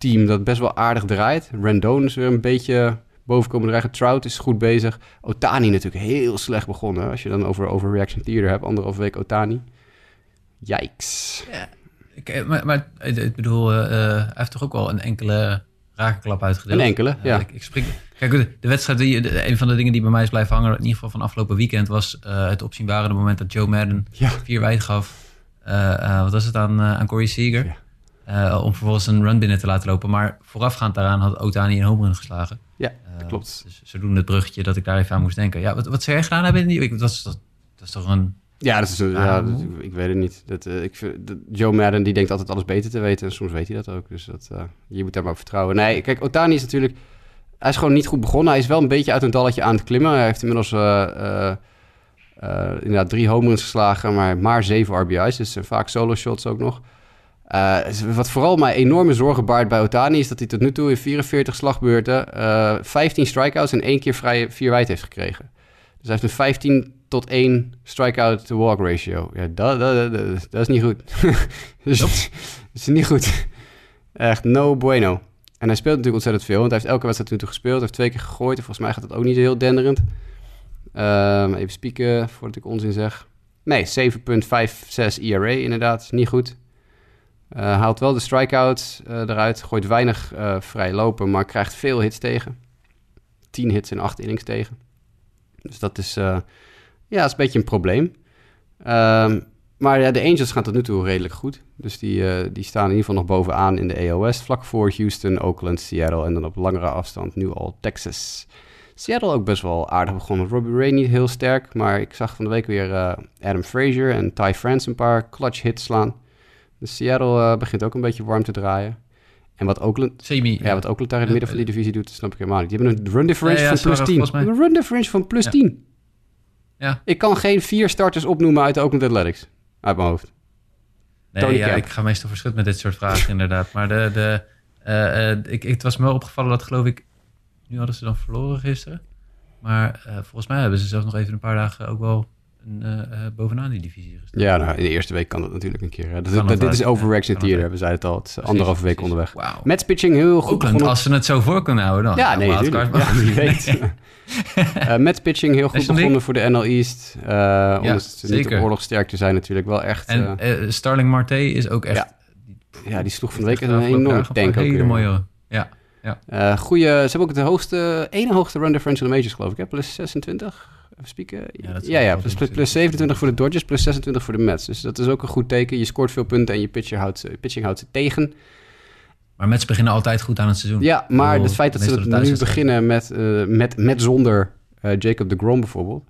Angels-team... dat best wel aardig draait. Rendon is weer een beetje bovenkomen dreigen. Trout is goed bezig. Otani natuurlijk heel slecht begonnen. Als je dan over Overreaction Theater hebt, anderhalve week Otani. Yikes. Ja, ik, maar, maar ik bedoel, uh, hij heeft toch ook wel een enkele rakenklap uitgedeeld. Een enkele, ja. Uh, ik, ik spring, kijk, de, de wedstrijd, die, de, een van de dingen die bij mij is blijven hangen, in ieder geval van afgelopen weekend, was uh, het opzienbarende moment dat Joe Madden ja. vier wijd gaf. Eh, eh, wat was het aan, eh, aan Corey Seager. Ja. Eh, om vervolgens een run binnen te laten lopen. Maar voorafgaand daaraan had Otani een home run geslagen. Ja, Eh, dat klopt. Dus zodoende het bruggetje dat ik daar even aan moest denken. Ja, wat, wat zou jij gedaan hebben in die? Dat is, dat, dat is toch een... Ja, dat is, een- ja, Ah, dat- ik weet het niet. Dat, eh, ik, dat- Joe Madden die denkt altijd alles beter te weten. En soms weet hij dat ook. Dus dat, je moet daar maar op vertrouwen. Nee, kijk, Otani is natuurlijk... Hij is gewoon niet goed begonnen. Hij is wel een beetje uit een dalletje aan het klimmen. Hij heeft inmiddels inderdaad drie home runs geslagen, maar maar zeven RBI's. Dus vaak solo shots ook nog. Eh, wat vooral mij enorme zorgen baart bij Otani... is dat hij tot nu toe in 44 slagbeurten... eh 15 strikeouts en één keer vrije vier wijd heeft gekregen. Dus hij heeft een 15 tot 1 strikeout to walk ratio. Ja, dat, dat, dat, dat is niet goed. dus, dat is niet goed. Echt no bueno. En hij speelt natuurlijk ontzettend veel, want hij heeft elke wedstrijd tot nu toe gespeeld. Hij heeft twee keer gegooid en volgens mij gaat dat ook niet heel denderend. Ehm, even spieken voordat ik onzin zeg. Nee, 7,56 ERA inderdaad. Is niet goed. Eh, haalt wel de strikeout eh, eruit. Gooit weinig eh, vrij lopen, maar krijgt veel hits tegen. 10 hits en 8 innings tegen. Dus dat is, ja, is een beetje een probleem. Ehm, maar ja, de Angels gaan tot nu toe redelijk goed. Dus die, die staan in ieder geval nog bovenaan in de AOS. Vlak voor Houston, Oakland, Seattle en dan op langere afstand nu al Texas. Seattle ook best wel aardig begonnen. Robbie Ray niet heel sterk, maar ik zag van de week weer Adam Frazier en Ty France een paar clutch hits slaan. Dus Seattle eh, begint ook een beetje warm te draaien. En wat Oakland, Semi. ja, wat Oakland daar in het midden van die divisie doet, snap ik helemaal niet. Die hebben een run differential Ja, ja, van plus ze 10. waren volgens Een run differential van plus Ja. 10. Ja. Ik kan geen vier starters opnoemen uit de Oakland Athletics. Uit mijn hoofd. Nee, Tony ja, ik ga meestal verschut met dit soort vragen, inderdaad. Maar de, de, eh, eh, ik, ik, het was me wel opgevallen dat, geloof ik... Nu hadden ze dan verloren gisteren. Maar eh, volgens mij hebben ze zelfs nog even een paar dagen ook wel eh, eh, bovenaan die divisie gestaan. Ja, nou, in de eerste week kan dat natuurlijk een keer. Hè. Dat, dit is Ja, het theater, wel. we zeiden het al. Het is anderhalve week onderweg. Mets pitching heel goed als ze het zo voor kunnen houden dan. Ja, nee, natuurlijk. Ja, wie weet. Eh heel goed begonnen voor de NL East. Eh omdat ze niet zeker. op oorlogsterk te zijn natuurlijk. Wel echt... En eh, eh, Starling Marte is ook echt... Ja, ja, die sloeg van de week een enorm tank ook Hele mooie... Ja, Eh, goeie, ze hebben ook de hoogste, ene hoogste run differential in de majors, geloof ik. Hè? Plus 26. Even spieken. Ja, Ja, plus, plus, plus 27 voor de Dodgers, plus 26 voor de Mets. Dus dat is ook een goed teken. Je scoort veel punten en je pitcher houdt, ze- pitching houdt ze tegen. maar Mets beginnen altijd goed aan het seizoen. Ja, maar bedoel, het feit dat ze nu beginnen met, eh, met, met zonder eh, Jacob de Grom bijvoorbeeld,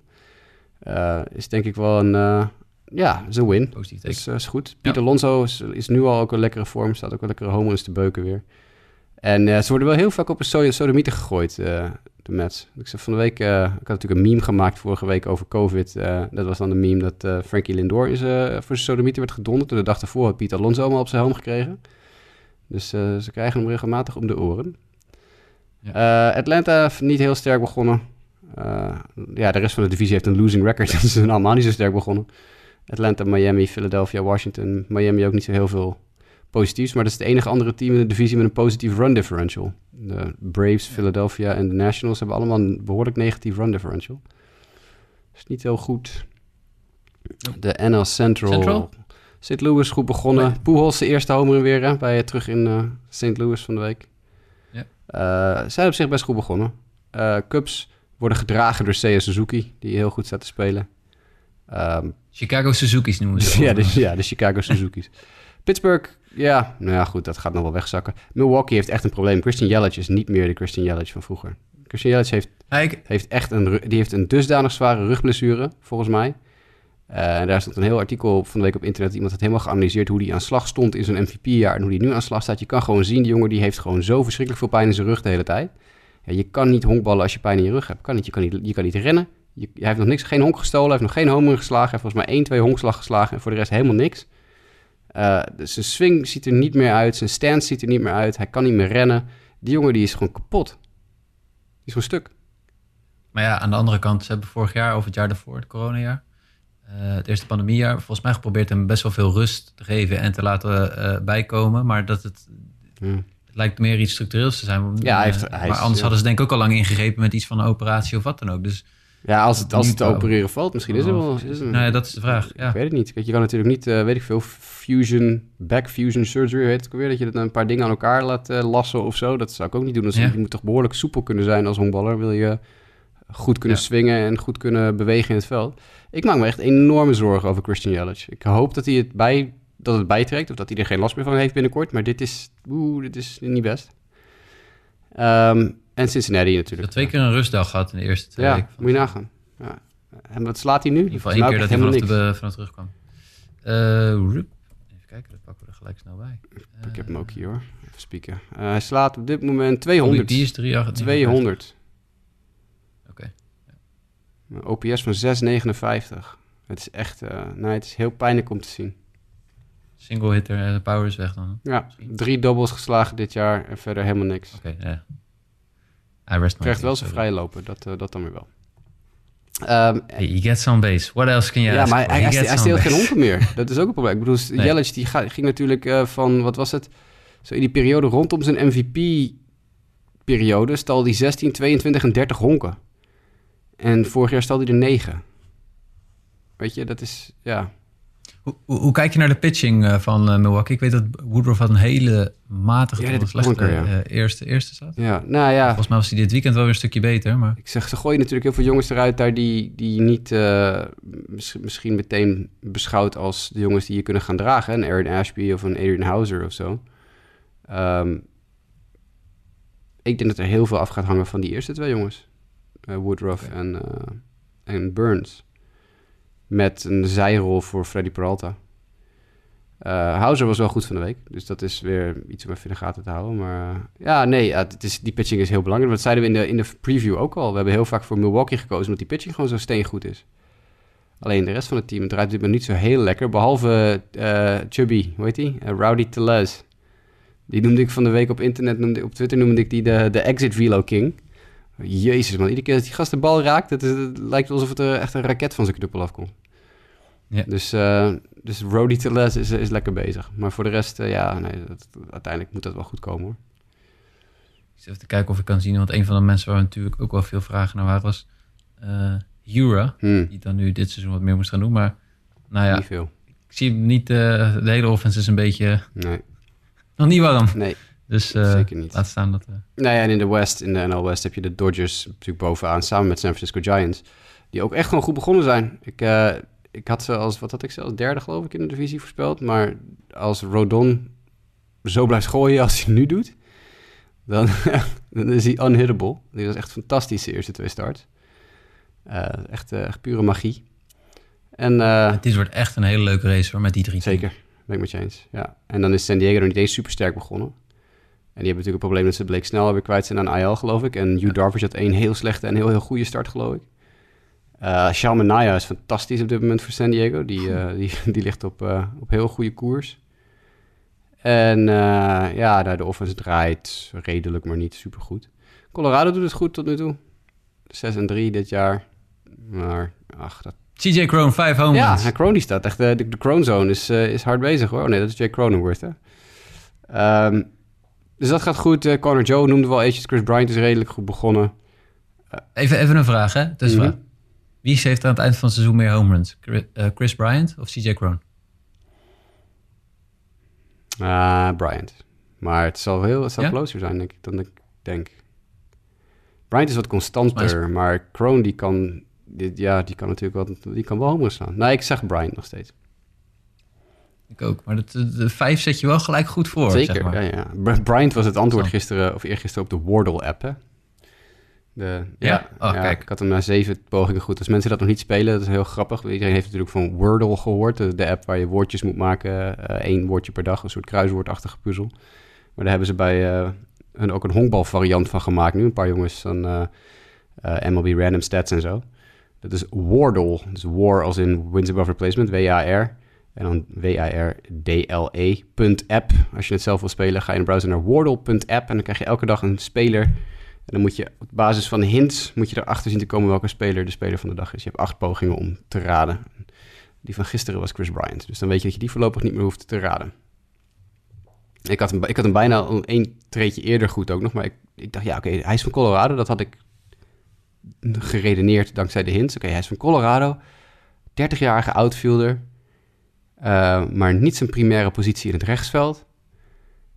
eh, is denk ik wel een, ja, is een win. Positief teken. Dus is goed. Piet Alonso is, is nu al ook een lekkere vorm. Staat ook een lekkere home runs te beuken weer. En eh, ze worden wel heel vaak op een so sodemieter gegooid, eh, de Mets. Ik zei van de week... eh, ik had natuurlijk een meme gemaakt vorige week over COVID. Dat was dan de meme dat Frankie Lindor is, voor zijn sodemieter werd gedonderd. En de dag daarvoor had Piet Alonso hem al op zijn helm gekregen. Dus ze krijgen hem regelmatig om de oren. Eh, Atlanta niet heel sterk begonnen. Ja, de rest van de divisie heeft een losing record. dus ze zijn allemaal niet zo sterk begonnen. Atlanta, Miami, Philadelphia, Washington. Miami ook niet zo heel veel positiefs. Maar dat is het enige andere team in de divisie met een positief run differential. De Braves, Philadelphia en de Nationals hebben allemaal een behoorlijk negatief run differential. is niet heel goed. De NL Central. Central? St. Louis goed begonnen. Nee. Pujols de eerste homer weer hè, bij terug in eh, St. Louis van de week. Ja. Eh, zijn op zich best goed begonnen. Eh, Cubs worden gedragen door Seiya Suzuki, die heel goed staat te spelen. Ehm, Chicago Suzuki's noemen ze. ja, de, ja, de Chicago Suzuki's. Pittsburgh, ja, nou ja, goed, dat gaat nog wel wegzakken. Milwaukee heeft echt een probleem. Christian Yelich is niet meer de Christian Yelich van vroeger. Christian Yelich heeft, ik- heeft echt een, die heeft een dusdanig zware rugblessure, volgens mij. En daar stond een heel artikel op van de week op internet. Iemand had helemaal geanalyseerd hoe hij aan slag stond in zijn MVP-jaar en hoe hij nu aan slag staat. Je kan gewoon zien, die jongen die heeft gewoon zo verschrikkelijk veel pijn in zijn rug de hele tijd. Ja, je kan niet honkballen als je pijn in je rug hebt. Kan niet. Je, kan niet, je kan niet rennen. Je, hij heeft nog niks, geen honk gestolen, hij heeft nog geen homer geslagen. Hij heeft volgens mij één, twee honkslag geslagen en voor de rest helemaal niks. Dus zijn swing ziet er niet meer uit, zijn stance ziet er niet meer uit. Hij kan niet meer rennen. Die jongen die is gewoon kapot. Die is gewoon stuk. Maar ja, aan de andere kant, ze hebben vorig jaar of het jaar daarvoor, het coronajaar, eh, het eerste pandemiejaar, volgens mij geprobeerd hem best wel veel rust te geven en te laten eh, bijkomen. Maar dat het, het lijkt meer iets structureels te zijn. Ja, hij heeft- hij maar anders ja. hadden ze denk ik ook al lang ingegrepen met iets van een operatie of wat dan ook. Dus Ja, als het, als het te opereren valt, misschien is het wel... Is het, nou ja, dat is de vraag. Ik Ja. weet het niet. Kijk, je kan natuurlijk niet, eh, weet ik veel, fusion, back fusion surgery, weet ik weer. Dat je dat een paar dingen aan elkaar laat eh, lassen of zo. Dat zou ik ook niet doen. Dus Ja. Je moet toch behoorlijk soepel kunnen zijn als honkballer. Wil je goed kunnen Ja. swingen en goed kunnen bewegen in het veld. Ik maak me echt enorme zorgen over Christian Yelich. Ik hoop dat hij het, bij, dat het bijtrekt of dat hij er geen last meer van heeft binnenkort. Maar dit is, oeh, dit is niet best. Ehm, en Cincinnati natuurlijk. twee keer een rustdag gehad in de eerste twee Ja, weken. moet je nagaan. Ja. En wat slaat hij nu? In ieder geval één keer dat hij vanaf de, vanaf terugkwam. Eh. Even kijken, dat pakken we er gelijk snel bij. Ik heb hem ook hier hoor. Even spieken. Eh, hij slaat op dit moment 200. Die is 3 200. Oké. OPS van 6,59. Het is echt, eh nee, het is heel pijnlijk om te zien. Single hitter en de power is weg dan. Ja, drie doubles geslagen dit jaar en verder helemaal niks. Oké, ja. Hij rest my Krijgt wel zijn sorry. vrije lopen, dat, eh, dat dan weer wel. Ehm, Hey, he gets on base. What else can you ja, maar hij, hij, steelt geen honken meer. Dat is ook een probleem. Ik bedoel, Nee. Die ga- ging natuurlijk eh, van, wat was het? Zo in die periode rondom zijn MVP-periode stal hij 16, 22 en 30 honken. En vorig jaar stelde hij er 9. Weet je, dat is, ja... Hoe, kijk je naar de pitching eh, van eh, Milwaukee? Ik weet dat Woodruff had een hele matige Ja, slechte ja. eh, eerste, eerste zat. Ja, nou ja, Volgens mij was hij dit weekend wel weer een stukje beter, maar... Ik zeg, ze gooien natuurlijk heel veel jongens eruit daar die, die niet mis- misschien meteen beschouwd als de jongens die je kunnen gaan dragen. Een Aaron Ashby of een Adrian Hauser of zo. Ehm, ik denk dat er heel veel af gaat hangen van die eerste twee jongens. Woodruff en, en Burns. Met een zijrol voor Freddy Peralta. Eh Hauser was wel goed van de week. Dus dat is weer iets om even in de gaten te houden. Maar eh, ja, nee, het is, die pitching is heel belangrijk. Dat zeiden we in de, in de preview ook al. We hebben heel vaak voor Milwaukee gekozen... omdat die pitching gewoon zo steengoed is. Alleen de rest van het team draait dit maar niet zo heel lekker. Behalve eh, Chubby, hoe heet die? Rowdy Telez. Die noemde ik van de week op internet... Noemde, op Twitter noemde ik die de, de Exit Velo King. Jezus man, iedere keer dat die gast de bal raakt... Het lijkt alsof het er echt een raket van zijn knuppel afkomt. Ja. Dus, eh dus Teles is, is lekker bezig. Maar voor de rest, eh, ja, nee, dat, uiteindelijk moet dat wel goed komen hoor. Ik zit even te kijken of ik kan zien, want een van de mensen waar we natuurlijk ook wel veel vragen naar waren was eh Jura, Hm, die dan nu dit seizoen wat meer moest gaan doen. Maar nou ja, Niet veel. ik zie hem niet, de hele offense is een beetje Nee, nog niet warm. nee, Dus zeker niet. laat staan dat... eh, Nou ja, en in de West, in de NL West, heb je de Dodgers natuurlijk bovenaan samen met San Francisco Giants. Die ook echt gewoon goed begonnen zijn. Ik, ik had ze als, wat had ik zelfs, derde geloof ik in de divisie voorspeld. Maar als Rodon zo blijft gooien als hij nu doet, dan, dan is hij unhittable. Die was echt fantastisch de eerste twee starts. Eh, echt, eh, echt pure magie. En eh, dit wordt echt een hele leuke race hoor, met die drie. Zeker, ben ik met je eens. Ja. En dan is San Diego nog niet eens super sterk begonnen. En die hebben natuurlijk een probleem dat ze Blake snel weer kwijt zijn aan IL, geloof ik. En Hugh Darvish had één heel slechte en heel, heel goede start, geloof ik. Manaya is fantastisch op dit moment voor San Diego. Die, eh, die, die ligt op, eh, op heel goede koers. En eh, ja, daar de offense draait redelijk, maar niet super goed. Colorado doet het goed tot nu toe. 6 en 3 dit jaar. Maar ach, dat CJ Crone, vijf home ja, runs. en die staat echt. de, de Crone Zone is, is hard bezig hoor. Oh nee, dat is Jay Cronenworth hè. Ehm, dus dat gaat goed. Connor Joe noemde wel eventjes. Chris Bryant is redelijk goed begonnen. Even, even een vraag hè, dus Mhm. Wie heeft aan het eind van het seizoen meer home runs? Chris, eh, Chris Bryant of CJ Crone? Ah, Bryant. Maar het zal heel het zal Ja? closer zijn denk ik, dan ik denk. Bryant is wat constanter, maar Crone die kan, die, ja, die kan natuurlijk wel, die kan wel homer slaan. Nee, ik zeg Bryant nog steeds. Ik ook, maar de, de vijf zet je wel gelijk goed voor. Zeker, zeg maar. ja, ja. Br- Bryant was het antwoord gisteren, of eergisteren op de Wordle-app? De, Ja? Oh, kijk. Ik had hem na zeven pogingen goed. Als mensen dat nog niet spelen, dat is heel grappig. Iedereen heeft natuurlijk van Wordle gehoord. De, de app waar je woordjes moet maken. eh één woordje per dag, een soort kruiswoordachtige puzzel. Maar daar hebben ze bij eh, hun ook een honkbalvariant van gemaakt nu. Een paar jongens van eh, MLB Random Stats en zo. Dat is Wordle. Dus war als in wins above replacement, W-A-R. En dan W-A-R-D-L-E punt app. Als je het zelf wil spelen, ga je in de browser naar wordle.app. En dan krijg je elke dag een speler. En dan moet je op basis van hints moet je erachter zien te komen welke speler de speler van de dag is. Je hebt acht pogingen om te raden. Die van gisteren was Chris Bryant. Dus dan weet je dat je die voorlopig niet meer hoeft te raden. Ik had hem, ik had hem bijna één treetje eerder goed ook nog. Maar ik, ik dacht, ja, oké, hij is van Colorado. Dat had ik geredeneerd dankzij de hints. Oké, hij is van Colorado. 30-jarige outfielder. eh, maar niet zijn primaire positie in het rechtsveld.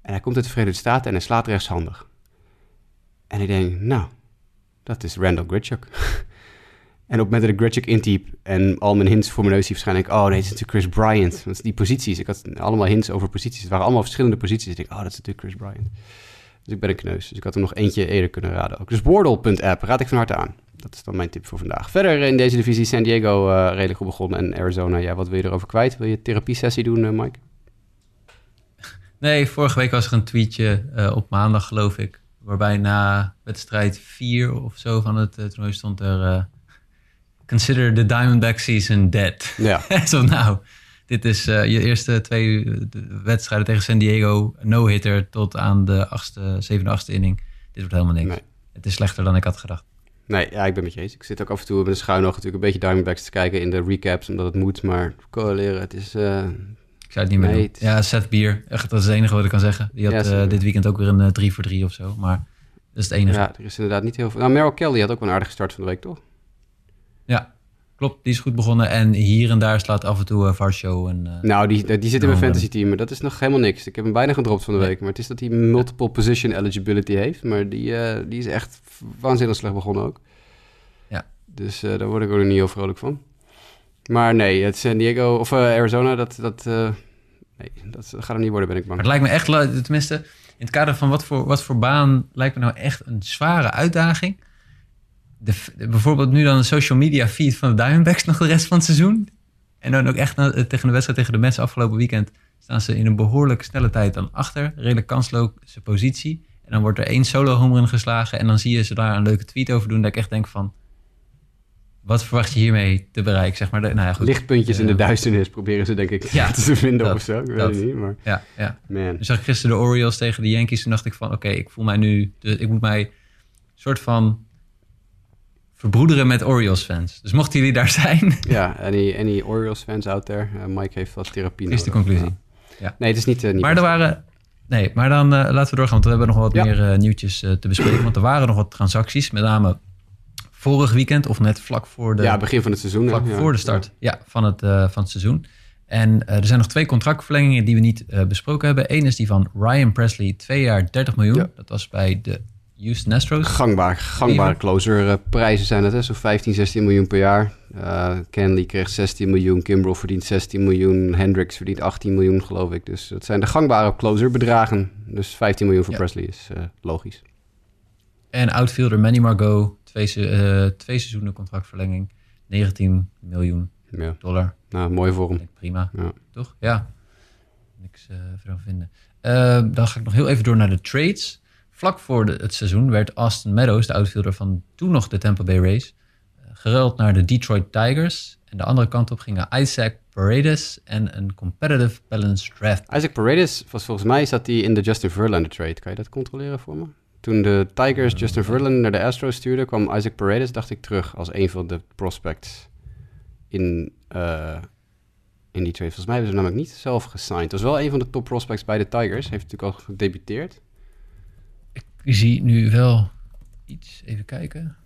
En hij komt uit de Verenigde Staten en hij slaat rechtshandig. En ik denk, nou, Dat is Randall Gritchuk. en op het moment dat ik Gritchuk intyp en al mijn hints voor mijn neus zie ik, oh nee, dit is natuurlijk Chris Bryant. Want die posities, ik had allemaal hints over posities. Het waren allemaal verschillende posities. Ik denk, oh, dat is natuurlijk Chris Bryant. Dus ik ben een kneus. Dus ik had er nog eentje eerder kunnen raden ook. Dus Wordle.app raad ik van harte aan. Dat is dan mijn tip voor vandaag. Verder in deze divisie San Diego uh, redelijk goed begonnen en Arizona. Ja, wat wil je erover kwijt? Wil je therapiesessie doen, uh, Mike? Nee, vorige week was er een tweetje uh, op maandag, geloof ik. Waarbij na wedstrijd 4 of zo van het toernooi stond er... Consider the Diamondback season dead. Ja. zo nou, dit is je eerste twee wedstrijden tegen San Diego. No-hitter tot aan de achtste, zevende, achtste inning. Dit wordt helemaal niks. Nee. Het is slechter dan ik had gedacht. Nee, ja, ik ben met je eens. Ik zit ook af en toe met een schuin oog natuurlijk een beetje Diamondbacks te kijken in de recaps, omdat het moet. Maar correleren, het is... Uh, zou het niet meer nee, doen. Ja, Seth Bier. Echt, dat is het enige wat ik kan zeggen. Die had ja, uh, dit weekend ook weer een 3 uh, voor 3 of zo. Maar dat is het enige. Ja, er is inderdaad niet heel veel... Nou, Merrill Kelly had ook een aardige start van de week, toch? Ja, klopt. Die is goed begonnen. En hier en daar slaat af en toe uh, Varsho. En, uh, nou, die, die zit in mijn fantasy team. Maar dat is nog helemaal niks. Ik heb hem bijna gedropt van de week. Maar het is dat hij multiple position eligibility heeft. Maar die, uh, die is echt waanzinnig slecht begonnen ook. Dus uh, daar word ik ook niet heel vrolijk van. Maar nee, het San Diego of uh, Arizona, dat, dat, uh, nee, dat gaat er niet worden, ben ik bang. Maar het lijkt me echt, tenminste, in het kader van wat voor, wat voor baan lijkt me nou echt een zware uitdaging. De, bijvoorbeeld nu dan een social media feed van de Diamondbacks nog de rest van het seizoen. En dan ook echt tegen de wedstrijd tegen de mensen afgelopen weekend staan ze in een behoorlijk snelle tijd dan achter. Redelijk kansloze positie. En dan wordt er één solo homer geslagen en dan zie je ze daar een leuke tweet over doen. Dat ik echt denk van, wat verwacht je hiermee te bereiken? Zeg maar, nou ja, goed. Lichtpuntjes in de duisternis proberen ze denk ik ja, te vinden dat, of zo. Ik weet het niet, maar... Ja, ja. Man. Dus zag ik gisteren de Orioles tegen de Yankees. Toen dacht ik van, oké, ik voel mij nu... Ik moet mij soort van verbroederen met Orioles-fans. Dus mochten jullie daar zijn... Ja, any, any Orioles-fans out there? Uh, Mike heeft wat therapie nodig. Is de conclusie. Ja. Nee, het is niet... Uh, niet maar er waren... Nee, maar dan uh, laten we doorgaan, want we hebben nog wat meer nieuwtjes te bespreken. Want er waren nog wat transacties, met name vorig weekend of net vlak voor de... Ja, begin van het seizoen. Vlak voor de start ja. van, het, uh, van het seizoen. En uh, er zijn nog twee contractverlengingen die we niet uh, besproken hebben. Eén is die van Ryan Presley, twee jaar 30 miljoen. Ja. Dat was bij de Houston Astros. Gangbaar, gangbare closer prijzen zijn het, hè? zo 15, 16 miljoen per jaar. Kenley kreeg 16 miljoen, Kimbrel verdient 16 miljoen, Hendricks verdient 18 miljoen geloof ik. Dus het zijn de gangbare closer bedragen. Dus 15 miljoen voor ja. Presley is logisch. En outfielder Manny Margot, twee, uh, twee seizoenen contractverlenging, 19 miljoen ja. dollar. Nou, mooi voor hem. Prima, ja. toch? Ja, niks uh, van vinden. Uh, dan ga ik nog heel even door naar de trades. Vlak voor de, het seizoen werd Austin Meadows, de outfielder van toen nog de Tampa Bay Rays, geruild naar de Detroit Tigers. En de andere kant op gingen Isaac Paredes en een competitive balance draft. Isaac Paredes was volgens mij zat hij in de Justin Verlander trade. Kan je dat controleren voor me? Toen de Tigers Justin Verlander naar de Astros stuurden, kwam Isaac Paredes, dacht ik, terug als een van de prospects in, uh, in die trade. Volgens mij hebben ze namelijk niet zelf gesigned. Het was wel een van de top prospects bij de Tigers. Heeft natuurlijk al gedebuteerd. Ik zie nu wel iets. Even kijken.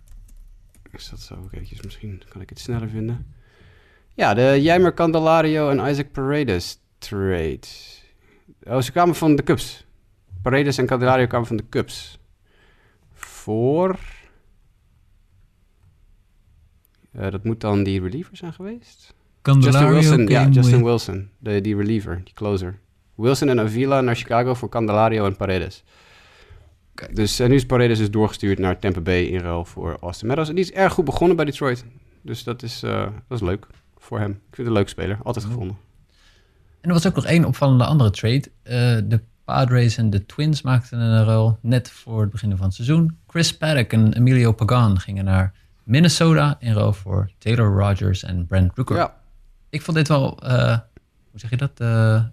Is dat zo? Ook eventjes, misschien kan ik het sneller vinden. Ja, de Jaimer Candelario en Isaac Paredes trade. Oh, ze kwamen van de Cubs. Paredes en Candelario kwamen van de Cubs voor. Uh, dat moet dan die reliever zijn geweest. Candelario Justin Wilson, ja, Justin Wilson, de, die reliever, die closer. Wilson en Avila naar Chicago voor Candelario en Paredes. Kijk. Dus en nu is Paredes dus doorgestuurd naar Tampa Bay in ruil voor Austin Meadows. En die is erg goed begonnen bij Detroit. Dus dat is, uh, dat is leuk voor hem. Ik vind het een leuk speler, altijd gevonden. En er was ook nog één opvallende andere trade. Uh, de Padres en de Twins maakten een ruil net voor het begin van het seizoen. Chris Paddock en Emilio Pagan gingen naar Minnesota in ruil voor Taylor Rogers en Brent Rooker. Ja. Ik vond dit wel, uh, hoe zeg je dat, uh,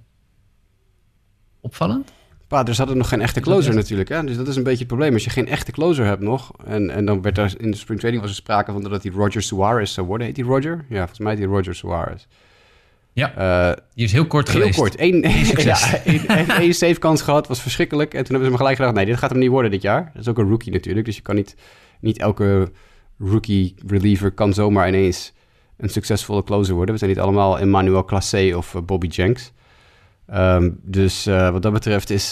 opvallend. Padres hadden nog geen echte closer natuurlijk. Hè? Dus dat is een beetje het probleem. Als je geen echte closer hebt nog. En, en dan werd er in de spring training was er sprake van dat hij Roger Suarez zou worden. Heet die Roger? Ja, volgens mij heet hij Roger Suarez. Ja, uh, die is heel kort heel geweest. kort. Eén, ja, één, save kans gehad, was verschrikkelijk. En toen hebben ze me gelijk gedacht, nee, dit gaat hem niet worden dit jaar. Dat is ook een rookie natuurlijk, dus je kan niet, niet elke rookie reliever kan zomaar ineens een succesvolle closer worden. We zijn niet allemaal Emmanuel Classé of uh, Bobby Jenks. Um, dus uh, wat dat betreft is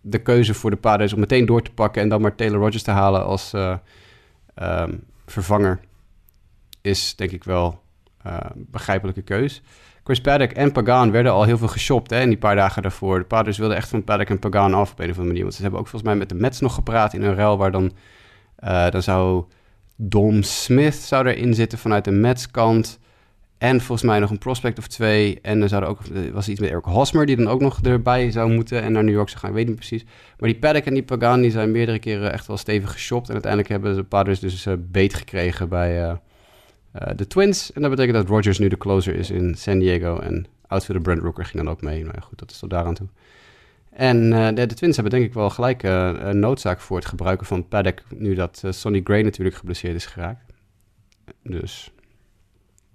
de keuze voor de Padres om meteen door te pakken en dan maar Taylor Rogers te halen als ehm, vervanger is denk ik wel uh, begrijpelijke keus. Chris Paddock en Pagan werden al heel veel geshopt hè, in die paar dagen daarvoor. De Padres wilden echt van Paddock en Pagan af op een of andere manier. Want ze hebben ook volgens mij met de Mets nog gepraat in een ruil waar dan... Uh, dan zou Dom Smith zou erin zitten vanuit de Mets kant. En volgens mij nog een prospect of twee. En er zou er ook, was iets met Eric Hosmer die dan ook nog erbij zou moeten en naar New York zou gaan. Ik weet niet precies. Maar die Paddock en die Pagan die zijn meerdere keren echt wel stevig geshopt. En uiteindelijk hebben de Padres dus uh, beet gekregen bij uh, de Twins. En dat betekent dat Rogers nu de closer is in San Diego. En outfielder Brent Rooker ging dan ook mee. Maar goed, dat is tot daaraan toe. En de, de, Twins hebben denk ik wel gelijk een noodzaak voor het gebruiken van Paddock... nu dat Sonny Gray natuurlijk geblesseerd is geraakt. Dus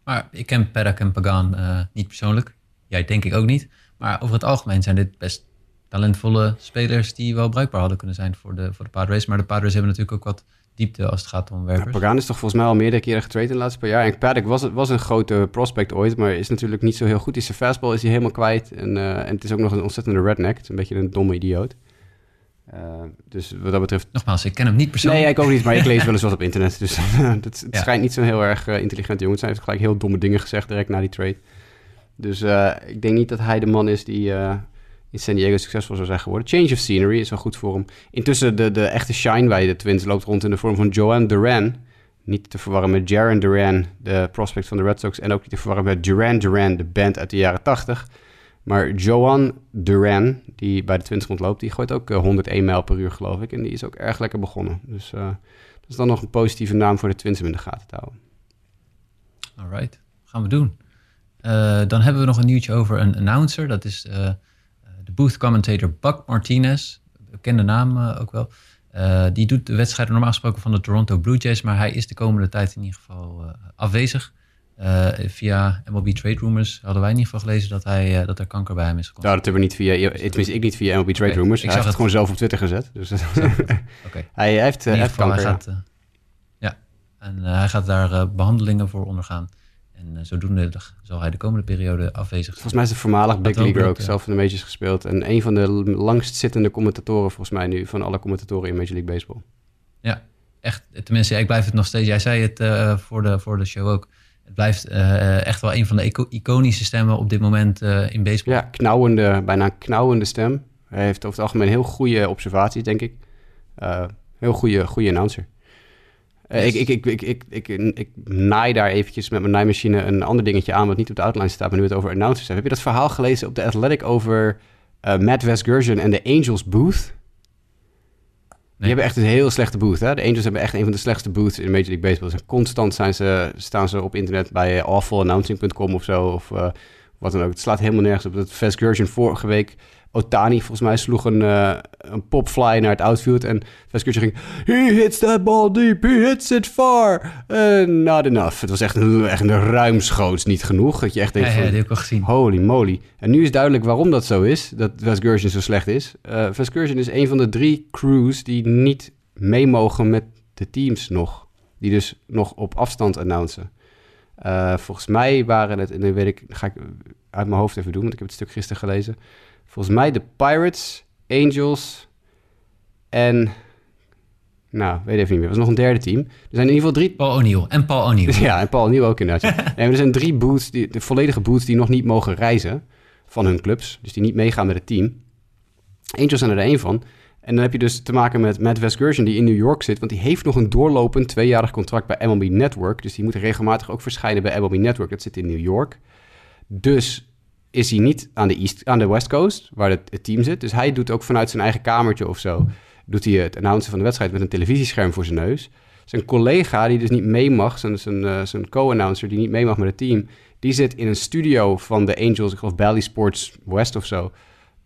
maar ik ken Paddock en Pagan niet persoonlijk. Jij denk ik ook niet. Maar over het algemeen zijn dit best talentvolle spelers die wel bruikbaar hadden kunnen zijn voor de, voor de Padres. Maar de Padres hebben natuurlijk ook wat diepte als het gaat om. Ja, Pagan is toch volgens mij al meerdere keren getraind in de laatste paar jaar. En Paddock was, was een grote prospect ooit, maar is natuurlijk niet zo heel goed. Die zijn fastball is hij helemaal kwijt. En, uh, en het is ook nog een ontzettende redneck. Het is een beetje een domme idioot. Uh, dus wat dat betreft... Nogmaals, ik ken hem niet persoonlijk. Nee, ik ook niet, maar ik lees wel eens wat op internet. Dus het, het ja. schijnt niet zo'n heel erg uh, intelligent jongen. Hij heeft gelijk heel domme dingen gezegd direct na die trade. Dus ik denk niet dat hij de man is die in San Diego succesvol zou zijn geworden. Change of scenery is wel goed voor hem. Intussen de, de echte shine bij de Twins loopt rond in de vorm van Joan Duran. Niet te verwarren met Jaron Duran, de prospect van de Red Sox. En ook niet te verwarren met Duran Duran, de band uit de jaren 80. Maar Johan Duran, die bij de Twins rondloopt, die gooit ook 101 mijl per uur, geloof ik. En die is ook erg lekker begonnen. Dus uh, dat is dan nog een positieve naam voor de Twins om in de gaten te houden. Alright, gaan we doen. Uh, dan hebben we nog een nieuwtje over een announcer. Dat is de booth commentator Buck Martinez. Bekende naam ook wel. die doet de wedstrijden normaal gesproken van de Toronto Blue Jays. Maar hij is de komende tijd in ieder geval afwezig. Uh, via MLB Trade Rumors hadden wij in ieder geval gelezen dat, hij, uh, dat er kanker bij hem is gekomen. Nou, dat hebben we niet via, tenminste ik niet via MLB Trade okay. Rumors. Ik hij heeft het gewoon zelf op Twitter gezet. Dus okay. hij heeft, heeft kanker. Hij gaat, uh, ja, en hij gaat daar behandelingen voor ondergaan. En zodoende zal hij de komende periode afwezig zijn. Volgens mij is de voormalig Big Leaguer ook, zelf in de majors gespeeld. En een van de langst zittende commentatoren volgens mij nu, van alle commentatoren in Major League Baseball. Ja, echt, tenminste, ik blijf het nog steeds, jij zei het voor, de, voor de show ook het blijft uh, echt wel een van de iconische stemmen op dit moment uh, in baseball. Ja, knauwende, bijna knauwende stem. Hij heeft over het algemeen heel goede observaties, denk ik. Heel goede, goede announcer. Yes. Ik, ik, ik, ik, ik, ik, naai daar eventjes met mijn naaimachine een ander dingetje aan... wat niet op de outline staat, maar nu het over announcers hebben. Heb je dat verhaal gelezen op de Athletic over Matt Vesgersian en de Angels booth? Die hebben echt een heel slechte booth. Hè? De Angels hebben echt een van de slechtste booths in Major League Baseball. Constant zijn ze, staan ze op internet bij awfulannouncing.com of zo. Of uh, wat dan ook. Het slaat helemaal nergens op. Dat Vesgersian vorige week Otani volgens mij sloeg een, uh, een popfly naar het outfield. En Veskurtje ging... He hits that ball deep, he hits it far. Uh, not enough. Het was echt een, echt een ruimschoots niet genoeg. Dat je echt denkt ja, van, ja, die heb ik al gezien. Holy moly. En nu is duidelijk waarom dat zo is. Dat Veskurtje zo slecht is. Uh, Veskurtje is een van de drie crews die niet mee mogen met de teams nog. Die dus nog op afstand announcen. Uh, volgens mij waren het... En dan weet ik... ga ik uit mijn hoofd even doen, want ik heb het stuk gisteren gelezen volgens mij de Pirates, Angels en... Nou, weet even niet meer. Er was nog een derde team. Er zijn in ieder geval drie... Paul O'Neill. En Paul O'Neill. Ja, en Paul O'Neill ook inderdaad. maar er zijn drie boots, die, de volledige boots die nog niet mogen reizen van hun clubs. Dus die niet meegaan met het team. Angels zijn er één van. En dan heb je dus te maken met Matt Vesgersian die in New York zit. Want die heeft nog een doorlopend tweejarig contract bij MLB Network. Dus die moet regelmatig ook verschijnen bij MLB Network. Dat zit in New York. Dus is hij niet aan de, East, aan de West Coast, waar het, het, team zit. Dus hij doet ook vanuit zijn eigen kamertje of zo... doet hij het announcen van de wedstrijd met een televisiescherm voor zijn neus. Zijn collega, die dus niet mee mag, zijn, zijn, uh, zijn co-announcer... die niet mee mag met het team... die zit in een studio van de Angels, geloof Bally Sports West of zo...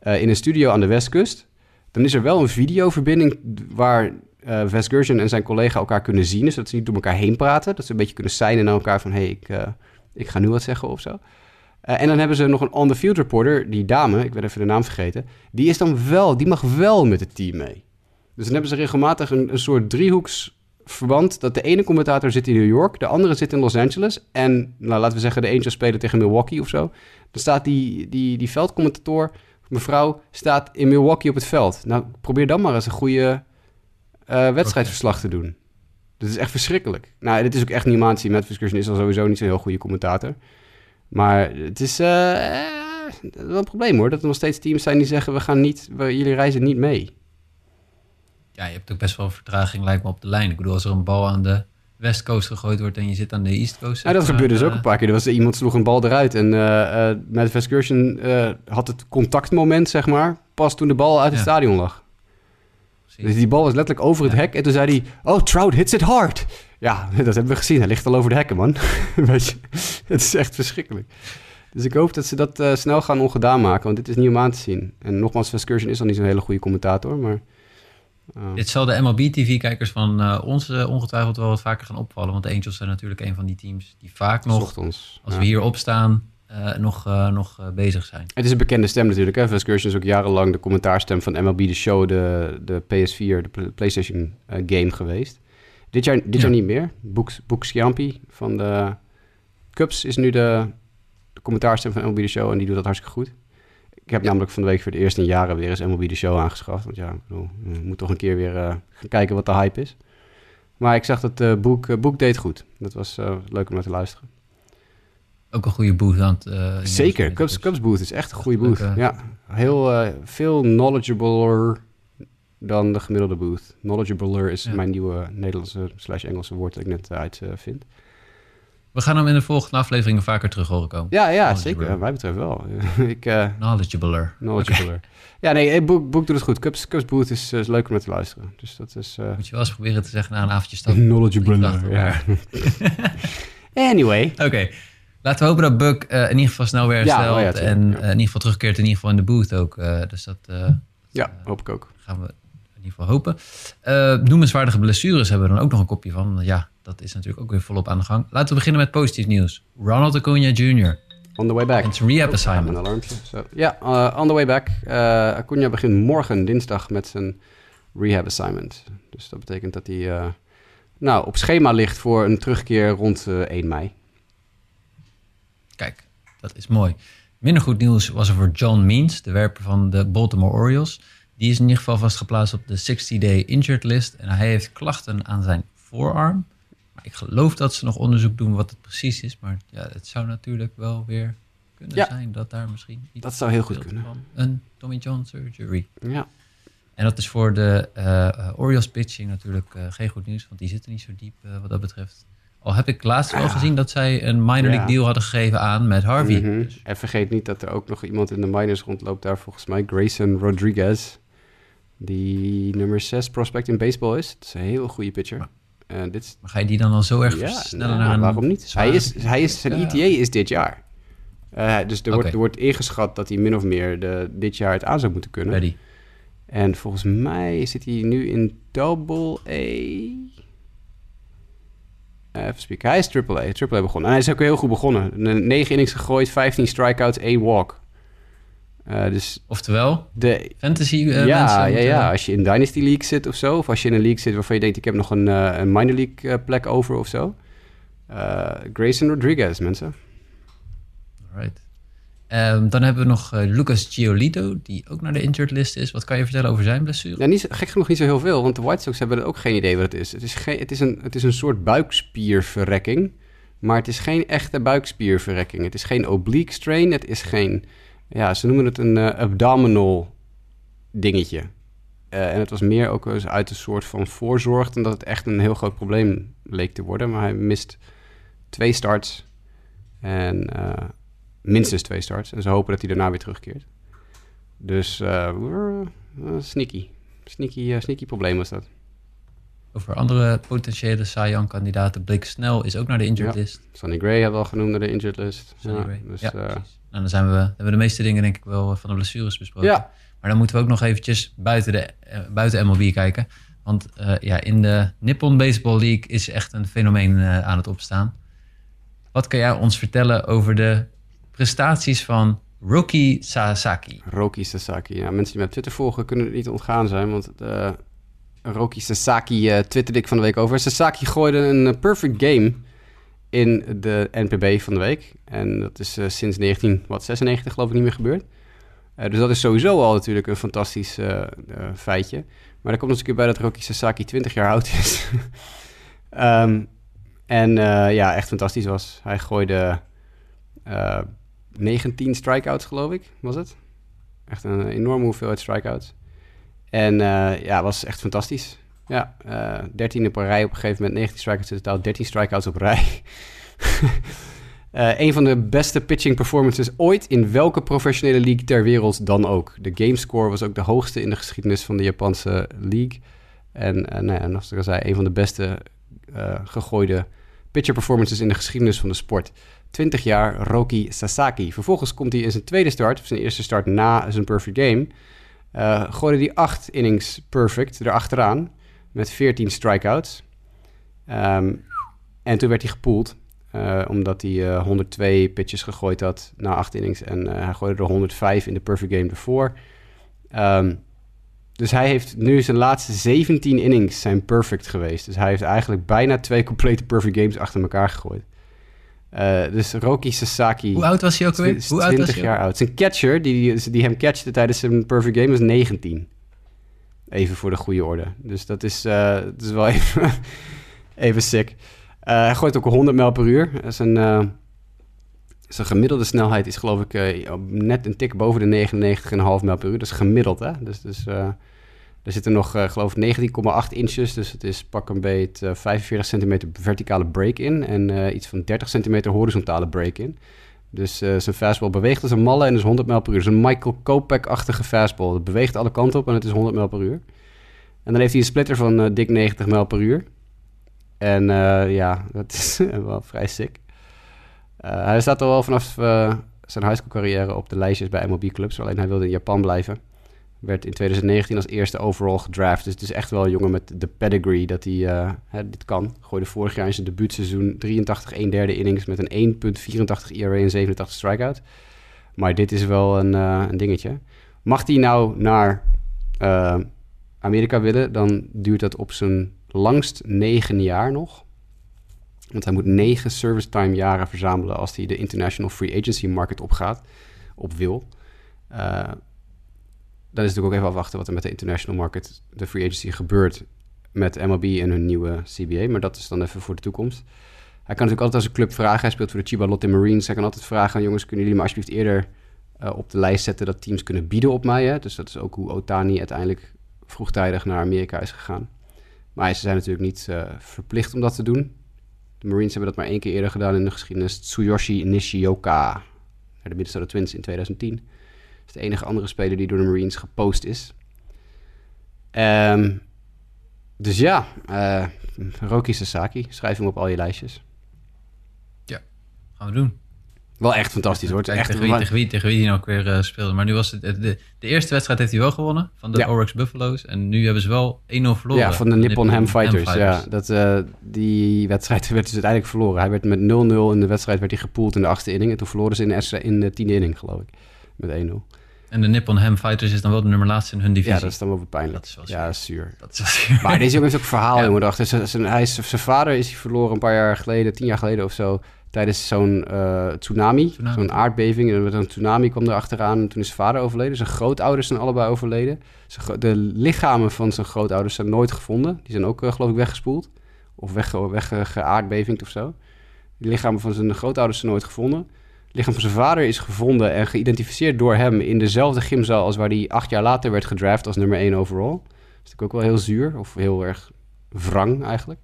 Uh, in een studio aan de Westkust. Dan is er wel een videoverbinding waar uh, Vesgersian en zijn collega elkaar kunnen zien... dus dat ze niet door elkaar heen praten. Dat ze een beetje kunnen zijn naar elkaar van... hé, hey, ik, ik ga nu wat zeggen of zo... Uh, en dan hebben ze nog een on-the-field reporter, die dame, ik ben even de naam vergeten, die is dan wel, die mag wel met het team mee. Dus dan hebben ze regelmatig een, een soort driehoeksverband dat de ene commentator zit in New York, de andere zit in Los Angeles en nou, laten we zeggen de Angels spelen tegen Milwaukee of zo. Dan staat die, die, die veldcommentator, mevrouw, staat in Milwaukee op het veld. Nou, probeer dan maar eens een goede uh, wedstrijdverslag okay. te doen. Dat is echt verschrikkelijk. Nou, dit is ook echt niet aan zien. Matt is al sowieso niet zo'n heel goede commentator. Maar het is eh, eh, wel een probleem hoor. Dat er nog steeds teams zijn die zeggen, we gaan niet, we, jullie reizen niet mee. Ja, je hebt ook best wel vertraging lijkt me op de lijn. Ik bedoel, als er een bal aan de West Coast gegooid wordt en je zit aan de East Coast. Ja, dat gebeurde dus ook eh, een paar keer. Er was iemand sloeg een bal eruit en eh Matt Viscursion eh had het contactmoment, zeg maar, pas toen de bal uit het Ja. stadion lag. precies. Dus die bal was letterlijk over het Ja. hek. En toen zei hij, oh, Trout hits it hard. Ja, dat hebben we gezien. Hij ligt al over de hekken, man. Weet je, het is echt verschrikkelijk. Dus ik hoop dat ze dat eh, snel gaan ongedaan maken, want dit is niet om aan te zien. En nogmaals, Vescursion is al niet zo'n hele goede commentator, maar... eh, Dit zal de MLB-TV-kijkers van eh, ons eh, ongetwijfeld wel wat vaker gaan opvallen. Want de Angels zijn natuurlijk een van die teams die vaak nog, ons. als Ja. we hier opstaan, nog, nog bezig zijn. Het is een bekende stem natuurlijk. Hè? Vescursion is ook jarenlang de commentaarstem van MLB The Show, de, de PS4, de Pl- PlayStation eh, game geweest. Dit jaar, dit Ja. jaar niet meer. Boek, Boek Sciampi van de Cubs is nu de, de commentaarstem van MLB The Show en die doet dat hartstikke goed. Ik heb namelijk van de week voor het eerst in jaren weer eens MLB The Show aangeschaft. Want ja, ik bedoel, je moet toch een keer weer eh, gaan kijken wat de hype is. Maar ik zag dat eh Boek, eh, Boek deed goed. Dat was leuk om naar te luisteren. Ook een goede booth aan het... Zeker, Cubs, Cubs booth is echt een goede booth. Ja, heel veel knowledgeabler dan de gemiddelde booth. Knowledgeabler is Ja. mijn nieuwe Nederlandse slash Engelse woord dat ik net eh, vind. We gaan hem in de volgende afleveringen vaker terug horen komen. Ja, ja, zeker. Wat mij betreft wel. ik, eh Knowledgeabler. knowledgeabler. Ja, nee, eh, boek, boek doet het goed. Cubs booth is, eh, is leuk om naar te luisteren. Dus dat is... eh Moet je wel eens proberen te zeggen na een avondje stappen. knowledgeabler, ja. anyway. Oké, laten we hopen dat Buck eh, in ieder geval snel weer Ja, herstelt. oh ja, en ja. eh, in ieder geval terugkeert in ieder geval in de booth ook. eh, dus dat eh, Ja, hoop ik ook. gaan we ieder geval hopen. Eh noemenswaardige blessures hebben we dan ook nog een kopje van. Ja, dat is natuurlijk ook weer volop aan de gang. Laten we beginnen met positief nieuws. Ronald Acuna Jr. On the way back. zijn rehab Oh, assignment. Zo. Ja, eh, on the way back. Eh Acuna begint morgen, dinsdag, met zijn rehab assignment. Dus dat betekent dat hij nou, op schema ligt voor een terugkeer rond eh, 1 mei. Kijk, dat is mooi. Minder goed nieuws was er voor John Means, de werper van de Baltimore Orioles. Die is in ieder geval vastgeplaatst op de 60-day injured list. En hij heeft klachten aan zijn voorarm. Maar ik geloof dat ze nog onderzoek doen wat het precies is. Maar ja, het zou natuurlijk wel weer kunnen Ja. zijn dat daar misschien iets Dat zou heel goed kunnen. van een Tommy John surgery. Ja, En dat is voor de eh, Orioles pitching natuurlijk eh, geen goed nieuws. Want die zitten niet zo diep wat dat betreft. Al heb ik laatst wel Ja. gezien dat zij een minor league Ja. deal hadden gegeven aan met Harvey. Mhm. Dus En vergeet niet dat er ook nog iemand in de minors rondloopt daar volgens mij. Grayson Rodriguez. Die nummer 6 prospect in baseball is. Het is een heel goede pitcher. En dit is Maar ga je die dan al zo erg Ja, versnellen nou, naar waarom niet? Hij is, hij is, zijn. ETA is dit jaar. Eh, dus er, wordt, er wordt ingeschat dat hij min of meer de, dit jaar het aan zou moeten kunnen. Ready. En volgens mij zit hij nu in double A. Eh, even spieken. Hij is triple A. Triple A begonnen. En hij is ook heel goed begonnen. 9 innings gegooid, 15 strikeouts, 1 walk. Eh, dus Oftewel, de, fantasy eh, ja, mensen ja, ja, als je in Dynasty League zit of zo, of als je in een league zit waarvan je denkt, ik heb nog een, eh, een minor league plek over of zo. Grayson Rodriguez, mensen. Alright. Ehm, dan hebben we nog Lucas Giolito, die ook naar de injured list is. Wat kan je vertellen over zijn blessure? Ja, niet, gek genoeg niet zo heel veel, want de White Sox hebben ook geen idee wat het is. Het is, geen, het is, een, het is een soort buikspierverrekking, maar het is geen echte buikspierverrekking. Het is geen oblique strain, het is geen, ja, ze noemen het een eh, abdominal dingetje. Eh, en het was meer ook uit een soort van voorzorg dan dat het echt een heel groot probleem leek te worden. Maar hij mist twee starts en eh, minstens twee starts. En ze hopen dat hij daarna weer terugkeert. Dus eh, sneaky. Sneaky, sneaky probleem was dat. Over andere potentiële Young kandidaten. Blake Snell is ook naar de injured Ja. list. Sonny Gray hebben we al genoemd naar de injured list. Sonny ja, Gray. Dus, ja. Nou, dan zijn we, hebben we de meeste dingen denk ik wel eh, van de blessures besproken. ja, Maar dan moeten we ook nog eventjes buiten, de, eh, buiten MLB kijken. Want ja, in de Nippon Baseball League is echt een fenomeen aan het opstaan. Wat kan jij ons vertellen over de prestaties van Roki Sasaki? Roki Sasaki. Ja, mensen die mij op Twitter volgen kunnen het niet ontgaan zijn, want Roki Sasaki eh twitterde ik van de week over. Sasaki gooide een eh, perfect game in de NPB van de week. En dat is eh, sinds 1996 geloof ik niet meer gebeurd. Dus dat is sowieso al natuurlijk een fantastisch feitje. Maar er komt een keer bij dat Roki Sasaki 20 jaar oud is. Ehm, en ja, echt fantastisch was. Hij gooide eh 19 strikeouts, geloof ik, was het. Echt een enorme hoeveelheid strikeouts. En eh, ja, was echt fantastisch. Ja, eh 13 op een rij op een gegeven moment, 19 strikeouts in totaal, 13 strikeouts op rij. Eh een van de beste pitching performances ooit in welke professionele league ter wereld dan ook. De gamescore was ook de hoogste in de geschiedenis van de Japanse league. En uh, nou ja, zoals ik al zei, een van de beste uh, gegooide pitcher performances in de geschiedenis van de sport. 20 jaar Roki Sasaki. Vervolgens komt hij in zijn tweede start, of zijn eerste start na zijn perfect game. Uh, gooide hij acht innings perfect erachteraan met 14 strikeouts. Um, en toen werd hij gepoeld. Uh, omdat hij uh, 102 pitches gegooid had na acht innings. En hij gooide er 105 in de perfect game ervoor. Um, dus hij heeft nu zijn laatste 17 innings zijn perfect geweest. Dus hij heeft eigenlijk bijna twee complete perfect games achter elkaar gegooid. Uh, dus Roki Sasaki... Hoe oud was hij ook alweer? Hoe 20 jaar oud. Zijn catcher, die, die hem catchte tijdens zijn perfect game, was 19. Even voor de goede orde. Dus dat is, uh, dat is wel even, even sick. Uh, hij gooit ook 100 mijl per uur. Zijn, zijn gemiddelde snelheid is geloof ik net een tik boven de 99,5 mijl per uur. Dat is gemiddeld, hè? Dus, dus er zitten nog, geloof ik, 19,8 inches. Dus het is pak een beet 45 centimeter verticale break in. En iets van 30 centimeter horizontale break in. Dus zijn fastball beweegt als een malle en is 100 mijl per uur. Is een Michael Kopech-achtige fastball. Het beweegt alle kanten op en het is 100 mijl per uur. En dan heeft hij een splitter van dik 90 mijl per uur. En ja, dat is wel vrij sick. Hij staat al wel vanaf zijn high school carrière op de lijstjes bij MLB-clubs. Alleen hij wilde in Japan blijven. Werd in 2019 als eerste overall gedraft. Dus het is echt wel een jongen met de pedigree dat hij hè, dit kan. Gooide vorig jaar in zijn debuutseizoen 83 1 derde innings met een 1.84 ERA en 87 strikeout. Maar dit is wel een, een dingetje. Mag hij nou naar Amerika willen, dan duurt dat op zijn langst negen jaar nog. Want hij moet negen service time jaren verzamelen als hij de international free agency market opgaat, op wil. Dan is natuurlijk ook even afwachten wat er met de international market, de free agency gebeurt met MLB en hun nieuwe CBA. Maar dat is dan even voor de toekomst. Hij kan natuurlijk altijd als een club vragen. Hij speelt voor de Chiba Lotte Marines. Hij kan altijd vragen aan jongens, kunnen jullie me alsjeblieft eerder uh, op de lijst zetten dat teams kunnen bieden op mij. Hè? Dus dat is ook hoe Otani uiteindelijk vroegtijdig naar Amerika is gegaan. Maar ze zijn natuurlijk niet uh, verplicht om dat te doen. De Marines hebben dat maar één keer eerder gedaan in de geschiedenis. Tsuyoshi Nishioka naar de Minnesota Twins in 2010. Is de enige andere speler die door de Marines gepost is. Um, dus ja, uh, Roki Sasaki. Schrijf hem op al je lijstjes. Ja, gaan we doen. Wel echt fantastisch hoor. Echt tegen, wie, tegen, wie, tegen wie hij ook weer uh, speelde. Maar nu was het, de, de, de, eerste wedstrijd heeft hij wel gewonnen van de ja. Oryx Buffalo's. En nu hebben ze wel 1-0 verloren. Ja, van de Nippon Ham Fighters. Ja, dat, uh, die wedstrijd werd dus uiteindelijk verloren. Hij werd met 0-0 in de wedstrijd werd hij gepoeld in de achtste inning. En toen verloren ze in de, in de tiende inning, geloof ik. Met 1-0. En de Nippon Ham Fighters is dan wel de nummer laatste in hun divisie. Ja, dat is dan wel pijnlijk. Dat is wel ja, zuur. Dat is wel zuur. Maar deze jongen heeft ook verhaal, ja. jongen. Dacht. Zijn, hij is, zijn vader is hij verloren een paar jaar geleden, tien jaar geleden of zo tijdens zo'n uh, tsunami, tsunami. zo'n aardbeving. En met een tsunami kwam er achteraan en toen is zijn vader overleden. Zijn grootouders zijn allebei overleden. De lichamen van zijn grootouders zijn nooit gevonden. Die zijn ook, uh, geloof ik, weggespoeld. Of weggeaardbevingd weg, of zo. De lichamen van zijn grootouders zijn nooit gevonden. Lichaam van zijn vader is gevonden en geïdentificeerd door hem... in dezelfde gymzaal als waar hij acht jaar later werd gedraft als nummer 1 overall. Dat is natuurlijk ook wel heel zuur, of heel erg wrang eigenlijk.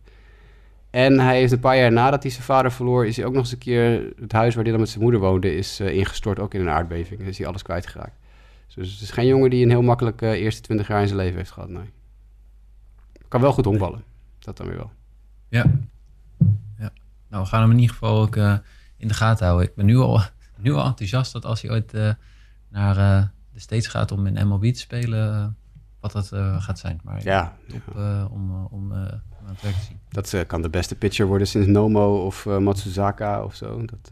En hij heeft een paar jaar nadat hij zijn vader verloor, is hij ook nog eens een keer het huis waar hij dan met zijn moeder woonde, is uh, ingestort, ook in een aardbeving. Dus is hij alles kwijtgeraakt. Dus het is geen jongen die een heel makkelijk uh, eerste twintig jaar in zijn leven heeft gehad, nee. Kan wel goed honkballen, dat dan weer wel. Ja. ja. Nou, we gaan hem in ieder geval ook uh, in de gaten houden. Ik ben nu al, nu al enthousiast dat als hij ooit naar de States gaat om in MLB te spelen, wat dat gaat zijn. Maar ja, top, om... om aan het werk te zien. Dat kan de beste pitcher worden sinds Nomo of Matsuzaka of zo. Dat.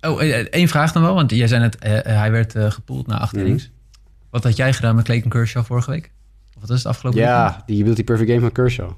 Oh, één vraag dan wel, want jij zei net, hij werd gepoeld na acht mm. innings. Wat had jij gedaan met Clayton Kershaw vorige week? Of wat is het afgelopen Ja, weekend? die wilt die perfect game van Kershaw.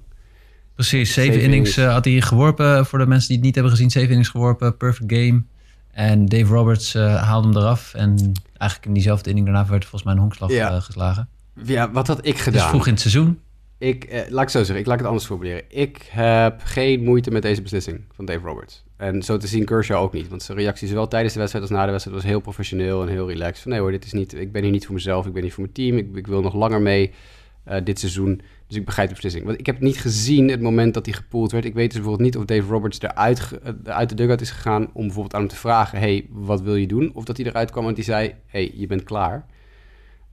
Precies, zeven, innings, innings. had hij geworpen. Voor de mensen die het niet hebben gezien, zeven innings geworpen, perfect game. En Dave Roberts haalde hem eraf. En eigenlijk in diezelfde inning daarna werd volgens mij een honkslag ja. geslagen. Ja, wat had ik gedaan? Dus vroeg in het seizoen. Ik, eh, laat ik zo zeggen, ik laat het anders formuleren. Ik heb geen moeite met deze beslissing van Dave Roberts. En zo te zien Kershaw ook niet. Want zijn reactie zowel tijdens de wedstrijd als na de wedstrijd was heel professioneel en heel relaxed. Van nee hoor, dit is niet, ik ben hier niet voor mezelf, ik ben hier voor mijn team. Ik, ik wil nog langer mee eh, dit seizoen. Dus ik begrijp de beslissing. Want ik heb niet gezien het moment dat hij gepoeld werd. Ik weet dus bijvoorbeeld niet of Dave Roberts eruit, eh, uit de dugout is gegaan om bijvoorbeeld aan hem te vragen: hey, wat wil je doen? Of dat hij eruit kwam en die zei: hey, je bent klaar.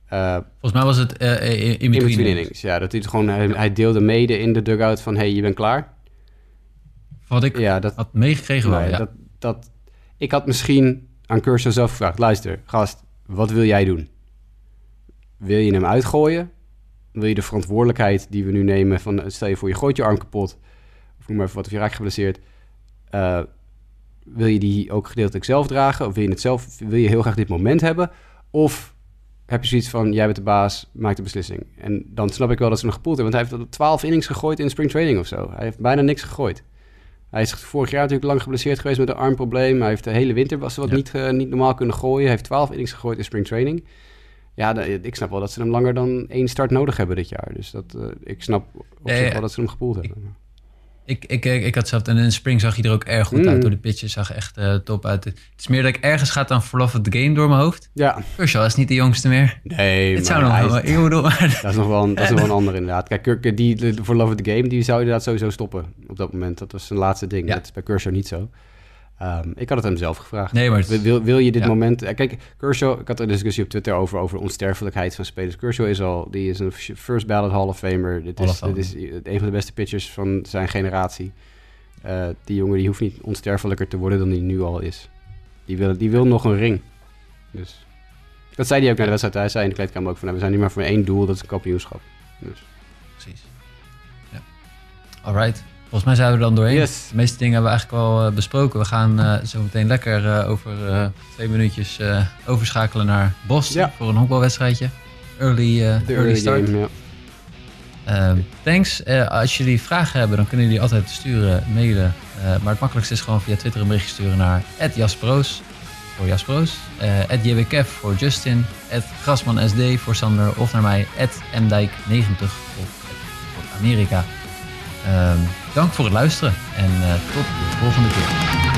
Eh, Volgens mij was het eh, in in between. innings. Ja, dat hij het gewoon, hij, hij deelde mede in de dugout van: hey, je bent klaar. Wat ik Ja, dat, had meegekregen wel, ja. dat, dat, ik had misschien aan Kershaw zelf gevraagd: luister, gast, wat wil jij doen? Wil je hem uitgooien? Wil je de verantwoordelijkheid die we nu nemen van stel je voor je gooit je arm kapot of noem maar even wat of je raakt geblesseerd, eh, wil je die ook gedeeltelijk zelf dragen of wil je het zelf wil je heel graag dit moment hebben of heb je zoiets van jij bent de baas, maak de beslissing. En dan snap ik wel dat ze nog gepoeld hebben, want hij heeft 12 innings gegooid in spring training of zo. Hij heeft bijna niks gegooid. Hij is vorig jaar natuurlijk lang geblesseerd geweest met een armprobleem. Hij heeft de hele winter was wat Ja. niet, eh, niet normaal kunnen gooien. Hij heeft 12 innings gegooid in spring training. Ja, ik snap wel dat ze hem langer dan één start nodig hebben dit jaar. Dus dat, eh, ik snap op Ja, zich wel dat ze hem gepoeld hebben. Ik, ik, ik, ik had zelf, en in de spring zag hij er ook erg goed Mm. uit. Door de pitches zag echt eh, top uit. Het is meer dat ik ergens gaat dan verlof het game door mijn hoofd. Ja, Kershaw is niet de jongste meer. nee, Het zou nog hij wel, is- ik bedoel, maar dat is nog wel een, dat is nog wel een ander inderdaad. Kijk, Kirk, die voor Love of the Game, die zou inderdaad sowieso stoppen op dat moment. Dat was zijn laatste ding. Ja. Dat is bij Kershaw niet zo. Ehm, ik had het hem zelf gevraagd. Nee, maar het- wil, wil, je dit ja. moment... eh, Kijk, Kershaw, ik had een discussie op Twitter over, over de onsterfelijkheid van spelers. Kershaw is al, die is een first ballot Hall of Famer. Dit is, dit is een van de beste pitchers van zijn generatie. Eh, die jongen die hoeft niet onsterfelijker te worden dan hij nu al is. Die wil, die wil nog een ring. Dus dat zei hij ook naar de wedstrijd. Hij zei in de kleedkamer ook van... nou, we zijn nu maar voor één doel, dat is een kampioenschap. Dus. precies. Ja. Alright. Volgens mij zijn we er dan doorheen. Yes. De meeste dingen hebben we eigenlijk al eh, besproken. We gaan eh, zo meteen lekker eh, over twee minuutjes overschakelen naar Boston Ja. voor een honkbalwedstrijdje. Early, early, early start. game, ja. Ehm, thanks. Als jullie vragen hebben, dan kunnen jullie altijd sturen, mailen. Maar het makkelijkste is gewoon via Twitter een berichtje sturen naar @jasproos voor Jasproos, eh @jwkev voor Justin, @grasmansd voor Sander of naar mij @mdijk90 of voor Amerika. Ehm, dank voor het luisteren en eh, tot de volgende keer.